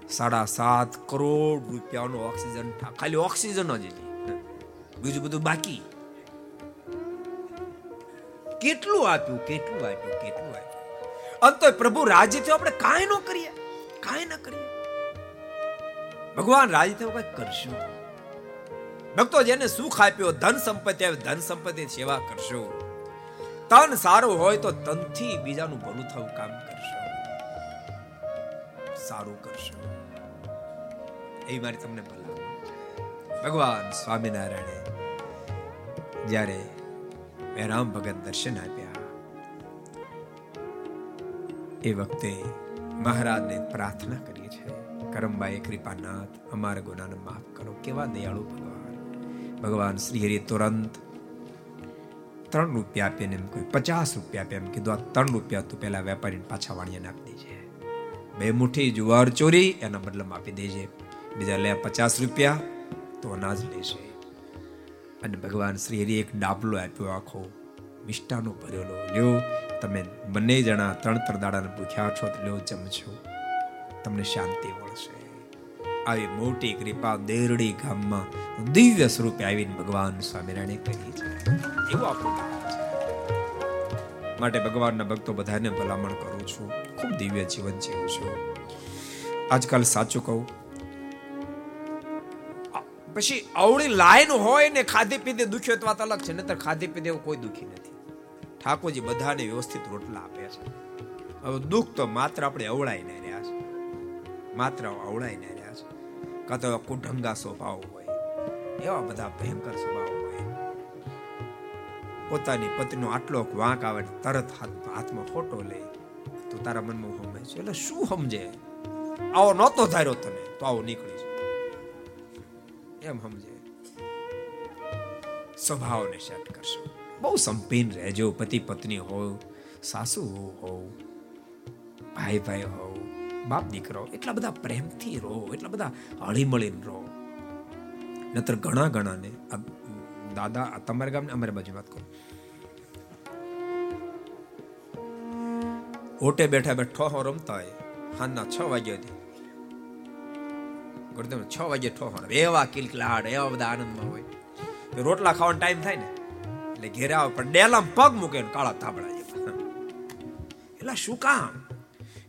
સાડા સાત કરોડ રૂપિયાનો ઓક્સિજન થાય ખાલી ઓક્સિજન જ બીજું બધું બાકી. કેટલું આપ્યું? કેટલું આપ્યું? કેટલું આપ્યું? અંતો પ્રભુ રાજી થયો. આપણે કાંઈ ન કરીએ. કાંઈ ન કરીએ. ભગવાન રાજી થયો, કઈ કરશું? ભક્તો જેને સુખ આપ્યો, ધન સંપત્તિ આવે, ધન સંપત્તિ સેવા કરશો. તન સારું હોય તો તનથી બીજાનું ભલું થવું કામ કરશો. સારું કરશો. એ મારી તમને ભલા ભગવાન સ્વામિનારાયણે જ્યારે રામ ભગત દર્શન આપ્યા એ વખતે મહારાજને પ્રાર્થના કરી છીએ. કરમબાઈ કૃપાનાથ, અમારા ગુનાને માફ કરો. કેવા દયાળુ ભગવાન. ભગવાન શ્રી હરિ તુરંત ત્રણ રૂપિયા આપીને એમ કોઈ પચાસ રૂપિયા આપે. એમ કીધું, આ ત્રણ રૂપિયા તું પેલા વેપારીને પાછા વાણિયાને આપી દેજે. બે મુઠ્ઠી જુવાર ચોરી, એના બદલામાં આપી દેજે. બીજા લે પચાસ રૂપિયા, તો અનાજ લેશે. અને ભગવાન શ્રી હરિ એક ડાબલો આપ્યો, આખો મિષ્ટાનો ભરેલો લ્યો. તમે બંને જણા ત્રણ દાડાને ભૂખ્યા છો લ્યો જમજો. તમને શાંતિ મળશે. આવી મોટી કૃપા દેરડી ગામમાં દિવ્ય સ્વરૂપે આવીને ભગવાન સ્વામિનારાયણે કરી છે. એવું આપણું માટે ભગવાનના ભક્તો બધાને ભલામણ કરું છું. ખૂબ દિવ્ય જીવન જીવું છું. આજકાલ સાચું કહું પછી અવળી લાઈન હોય ને ખાધી પીધે દુખ્યો તો અલગ છે નતર ખાધી પીધે એવું કોઈ દુખી નથી. ઠાકોરજી બધાને વ્યવસ્થિત રોટલા આપે છે. હવે દુઃખ તો માત્ર આપણે અવળાઈને રહ્યા છે. માત્ર અવળાઈને રહ્યા છે. કાં તો કુઢંગા સ્વભાવ હોય, એવા બધા ભયંકર સ્વભાવ હોય. પોતાની પત્નીનો આટલો વાંક આવે તરત હાથ, હાથમાં ફોટો લે, તો તારા મનમાં સમજે છે. એટલે શું સમજે? આવો નહોતો ધાર્યો તને, તો આવો નીકળી છે એમ સમજે. સ્વભાવને સેટ કરશો. બહુ સંપીન રહેજો પતિ પત્ની હોવ સાસુ હો ભાઈ ભાઈ હોવ બાપ દીકરો એટલા બધા પ્રેમથી રહો, એટલા બધા હળીમળીને રહો. નતર ઘણા ઘણાને દાદા તમારા ગામને અમારી બાજુ વાત કરું. ઓટે બેઠા બેઠો હો રમતા હોય હાના છ વાગ્યા હતી ગુરુદેવ છ વાગે ઠો એવા કિલકલાટ, એવા બધા આનંદમાં હોય. રોટલા ખાવાનો ટાઈમ થાય ને એટલે ઘેરા પણ ડેલામ પગ મૂકે કાળા તાબડા જેવા. એટલે શું કામ?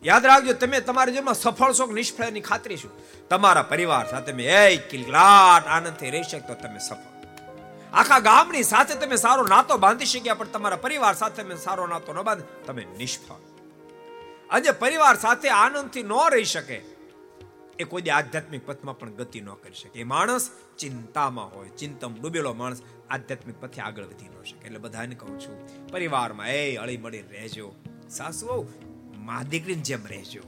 યાદ રાખજો, તમે તમારા જીવનમાં સફળ છો કે નિષ્ફળ, એની ખાતરી શું? તમારા પરિવાર સાથે તમે એ કિલકલાટ આનંદથી રહી શકતો તમે સફળ. આખા ગામની સાથે તમે સારો નાતો બાંધી શક્યા, પણ તમારા પરિવાર સાથે તમે સારો નાતો ન બાંધ, તમે નિષ્ફળ. આજે પરિવાર સાથે આનંદથી ન રહી શકે એ કોઈ દે આધ્યાત્મિક પથમાં પણ ગતિ ન કરી શકે. એ માણસ ચિંતામાં હોય, ચિંતમ ડૂબેલો માણસ આધ્યાત્મિક પથે આગળ વધી ન શકે. એટલે બધાને કહું છું, પરિવારમાં, એ અળી મળી રહેજો. સાસુ મા દીકરીની જેમ રહેજો.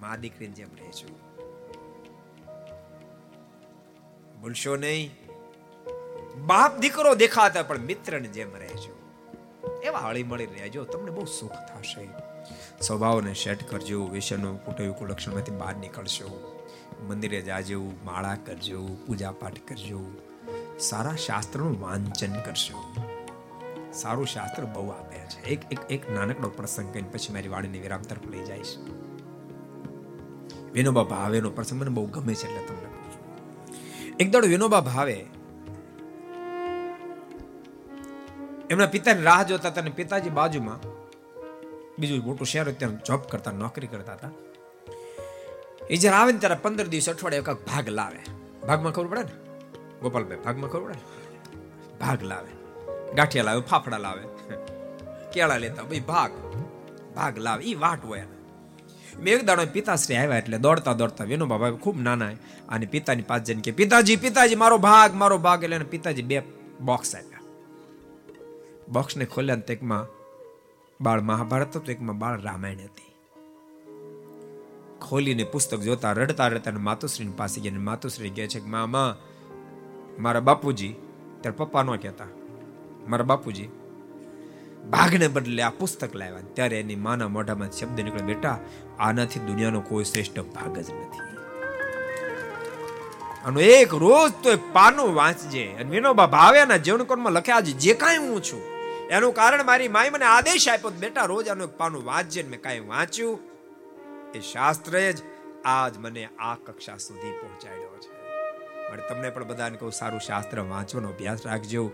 મા દીકરીની જેમ રહેજો. ભૂલશો નહીં. બાપ દીકરો દેખાતા પણ મિત્રની જેમ રહેજો. એવા હળી મળી રહેજો, તમને બહુ સુખ થશે. સ્વભાવને સેટ કરજો વિષયનું કુટુંબ કુલક્ષણમાંથી બહાર નીકળશો. મંદિરે જાજો માળા કરજો પૂજા પાઠ કરજો, સારા શાસ્ત્રનું વાંચન કરજો. સારું શાસ્ત્ર બહુ આપે છે. એક એક એક નાનકડો પ્રસંગ કહીને પછી મારી વાણીને વિરામ તરફ લઈ જઈશ વિનોબા ભાવેનો પ્રસંગ મને બહુ ગમે છે એટલે તમને એક દાડો વિનોબા ભાવે એમના પિતાની રાહ જોતા હતા અને પિતાજી બાજુમાં બીજું મોટું શહેર ત્યાં જોબ કરતા, નોકરી કરતા હતા. એ જ્યારે આવે ને ત્યારે પંદર દિવસ અઠવાડિયે કાંક ભાગ લાવે. ભાગમાં ખબર પડે ને? ગોપાલભાઈ, ભાગમાં ખબર પડે? ભાગ લાવે. ગાંઠિયા લાવે, ફાફડા લાવે. કેળા લેતા ભાઈ ભાગ. ભાગ લાવે એ વાટ હોય મેં એક દાડો પિતાશ્રી આવ્યા એટલે દોડતા દોડતા વિનોબા ભાઈ ખૂબ નાના અને પિતાની પાસે જઈને કે, પિતાજી પિતાજી, મારો ભાગ મારો ભાગ. એટલે પિતાજી બે બોક્સ આપ્યા. બોક્સને ખોલ્યા ને એકમાં બાળ મહાભારત હતું, એકમાં બાળ રામાયણ હતી. ખોલીને પુસ્તક જોતા રડતા રડતા અને માતુશ્રીની પાસે ગયા માતુશ્રી કહે છે કે, મામા, મારા બાપુજી, ત્યારે પપ્પા ન કહેતા, મારા બાપુજી, ભાગને બદલે આ પુસ્તક લાવ્યા. ત્યારે એની માના મોઢામાં શબ્દ નીકળે બેટા, આનાથી દુનિયાનો કોઈ શ્રેષ્ઠ ભાગ જ નથી. અને એક રોજ તો પાનું વાંચજે અને વિનોબા ભાવેના જીવનકોણમાં લખ્યા છે જે કાંઈ હું છું, એનું કારણ મારી માય મને આદેશ આપ્યો બેટા, રોજ આનું એક પાનું વાંચજે. મેં કાંઈ વાંચ્યું એ શાસ્ત્રએ જ આજ મને આ કક્ષા સુધી પહોંચાડ્યો છે. મારે તમને પણ બધાને કહું, સારું શાસ્ત્ર વાંચવાનો અભ્યાસ રાખજો.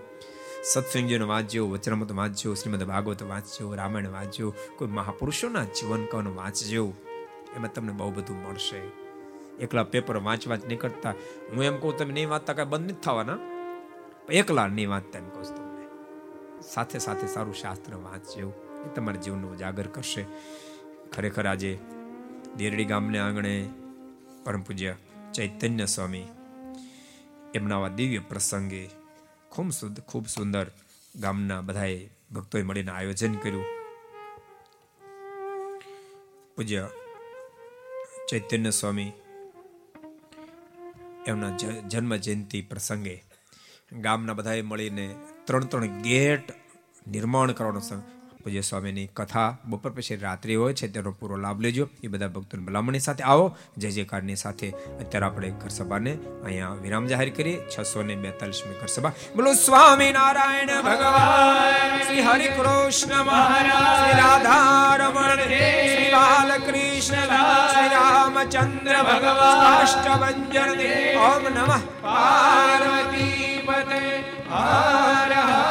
સત્સંગીઓને વાંચજો, વચનમત વાંચજો, શ્રીમદ ભાગવત વાંચજો, રામાયણ વાંચજો, કોઈ મહાપુરુષોના જીવન કવન વાંચજો. એમાં તમને બહુ બધું મળશે. એકલા પેપર વાંચ વાંચ નહીં કરતા હું એમ કહું, તમે નહીં વાંચતા, કાંઈ બંધ નથી થવાના. એકલા નહીં વાંચતા એમ કહું તમને. સાથે સાથે સારું શાસ્ત્ર વાંચજો. એ તમારા જીવનનું ઉજાગર કરશે. ખરેખર આજે દેરડી ગામને આંગણે પરમ પૂજ્ય ચૈતન્ય સ્વામી એમના આવા દિવ્ય પ્રસંગે ખૂબ ખૂબ સુંદર ગામના બધાએ ભક્તોએ મળીને આયોજન કર્યું. પૂજ્ય ચૈતન્ય સ્વામી એમના જન્મ જયંતિ પ્રસંગે ગામના બધાએ મળીને ત્રણ ત્રણ ગેટ નિર્માણ કરવાનો પૂજ્ય સ્વામીની કથા બપોર પછી રાત્રિ હોય છે, તેનો પૂરો લાભ લેજો. એ બધા ભક્તોની ભલામણી સાથે આવો. જય જયકારની સાથે અત્યારે આપણે ઘર સભાને અહીંયા વિરામ જાહેર કરીએ. છસો ને બેતાલીસમી ઘર સભા બોલો, સ્વામી નારાયણ ભગવાન, શ્રી હરિ કૃષ્ણ મહારાજ, શ્રી રાધા રમણ શ્રી બાલકૃષ્ણ, શ્રી રામચંદ્ર ભગવાન, અષ્ટભંજન ઓમ નમઃ. પાર્વતી પતે આ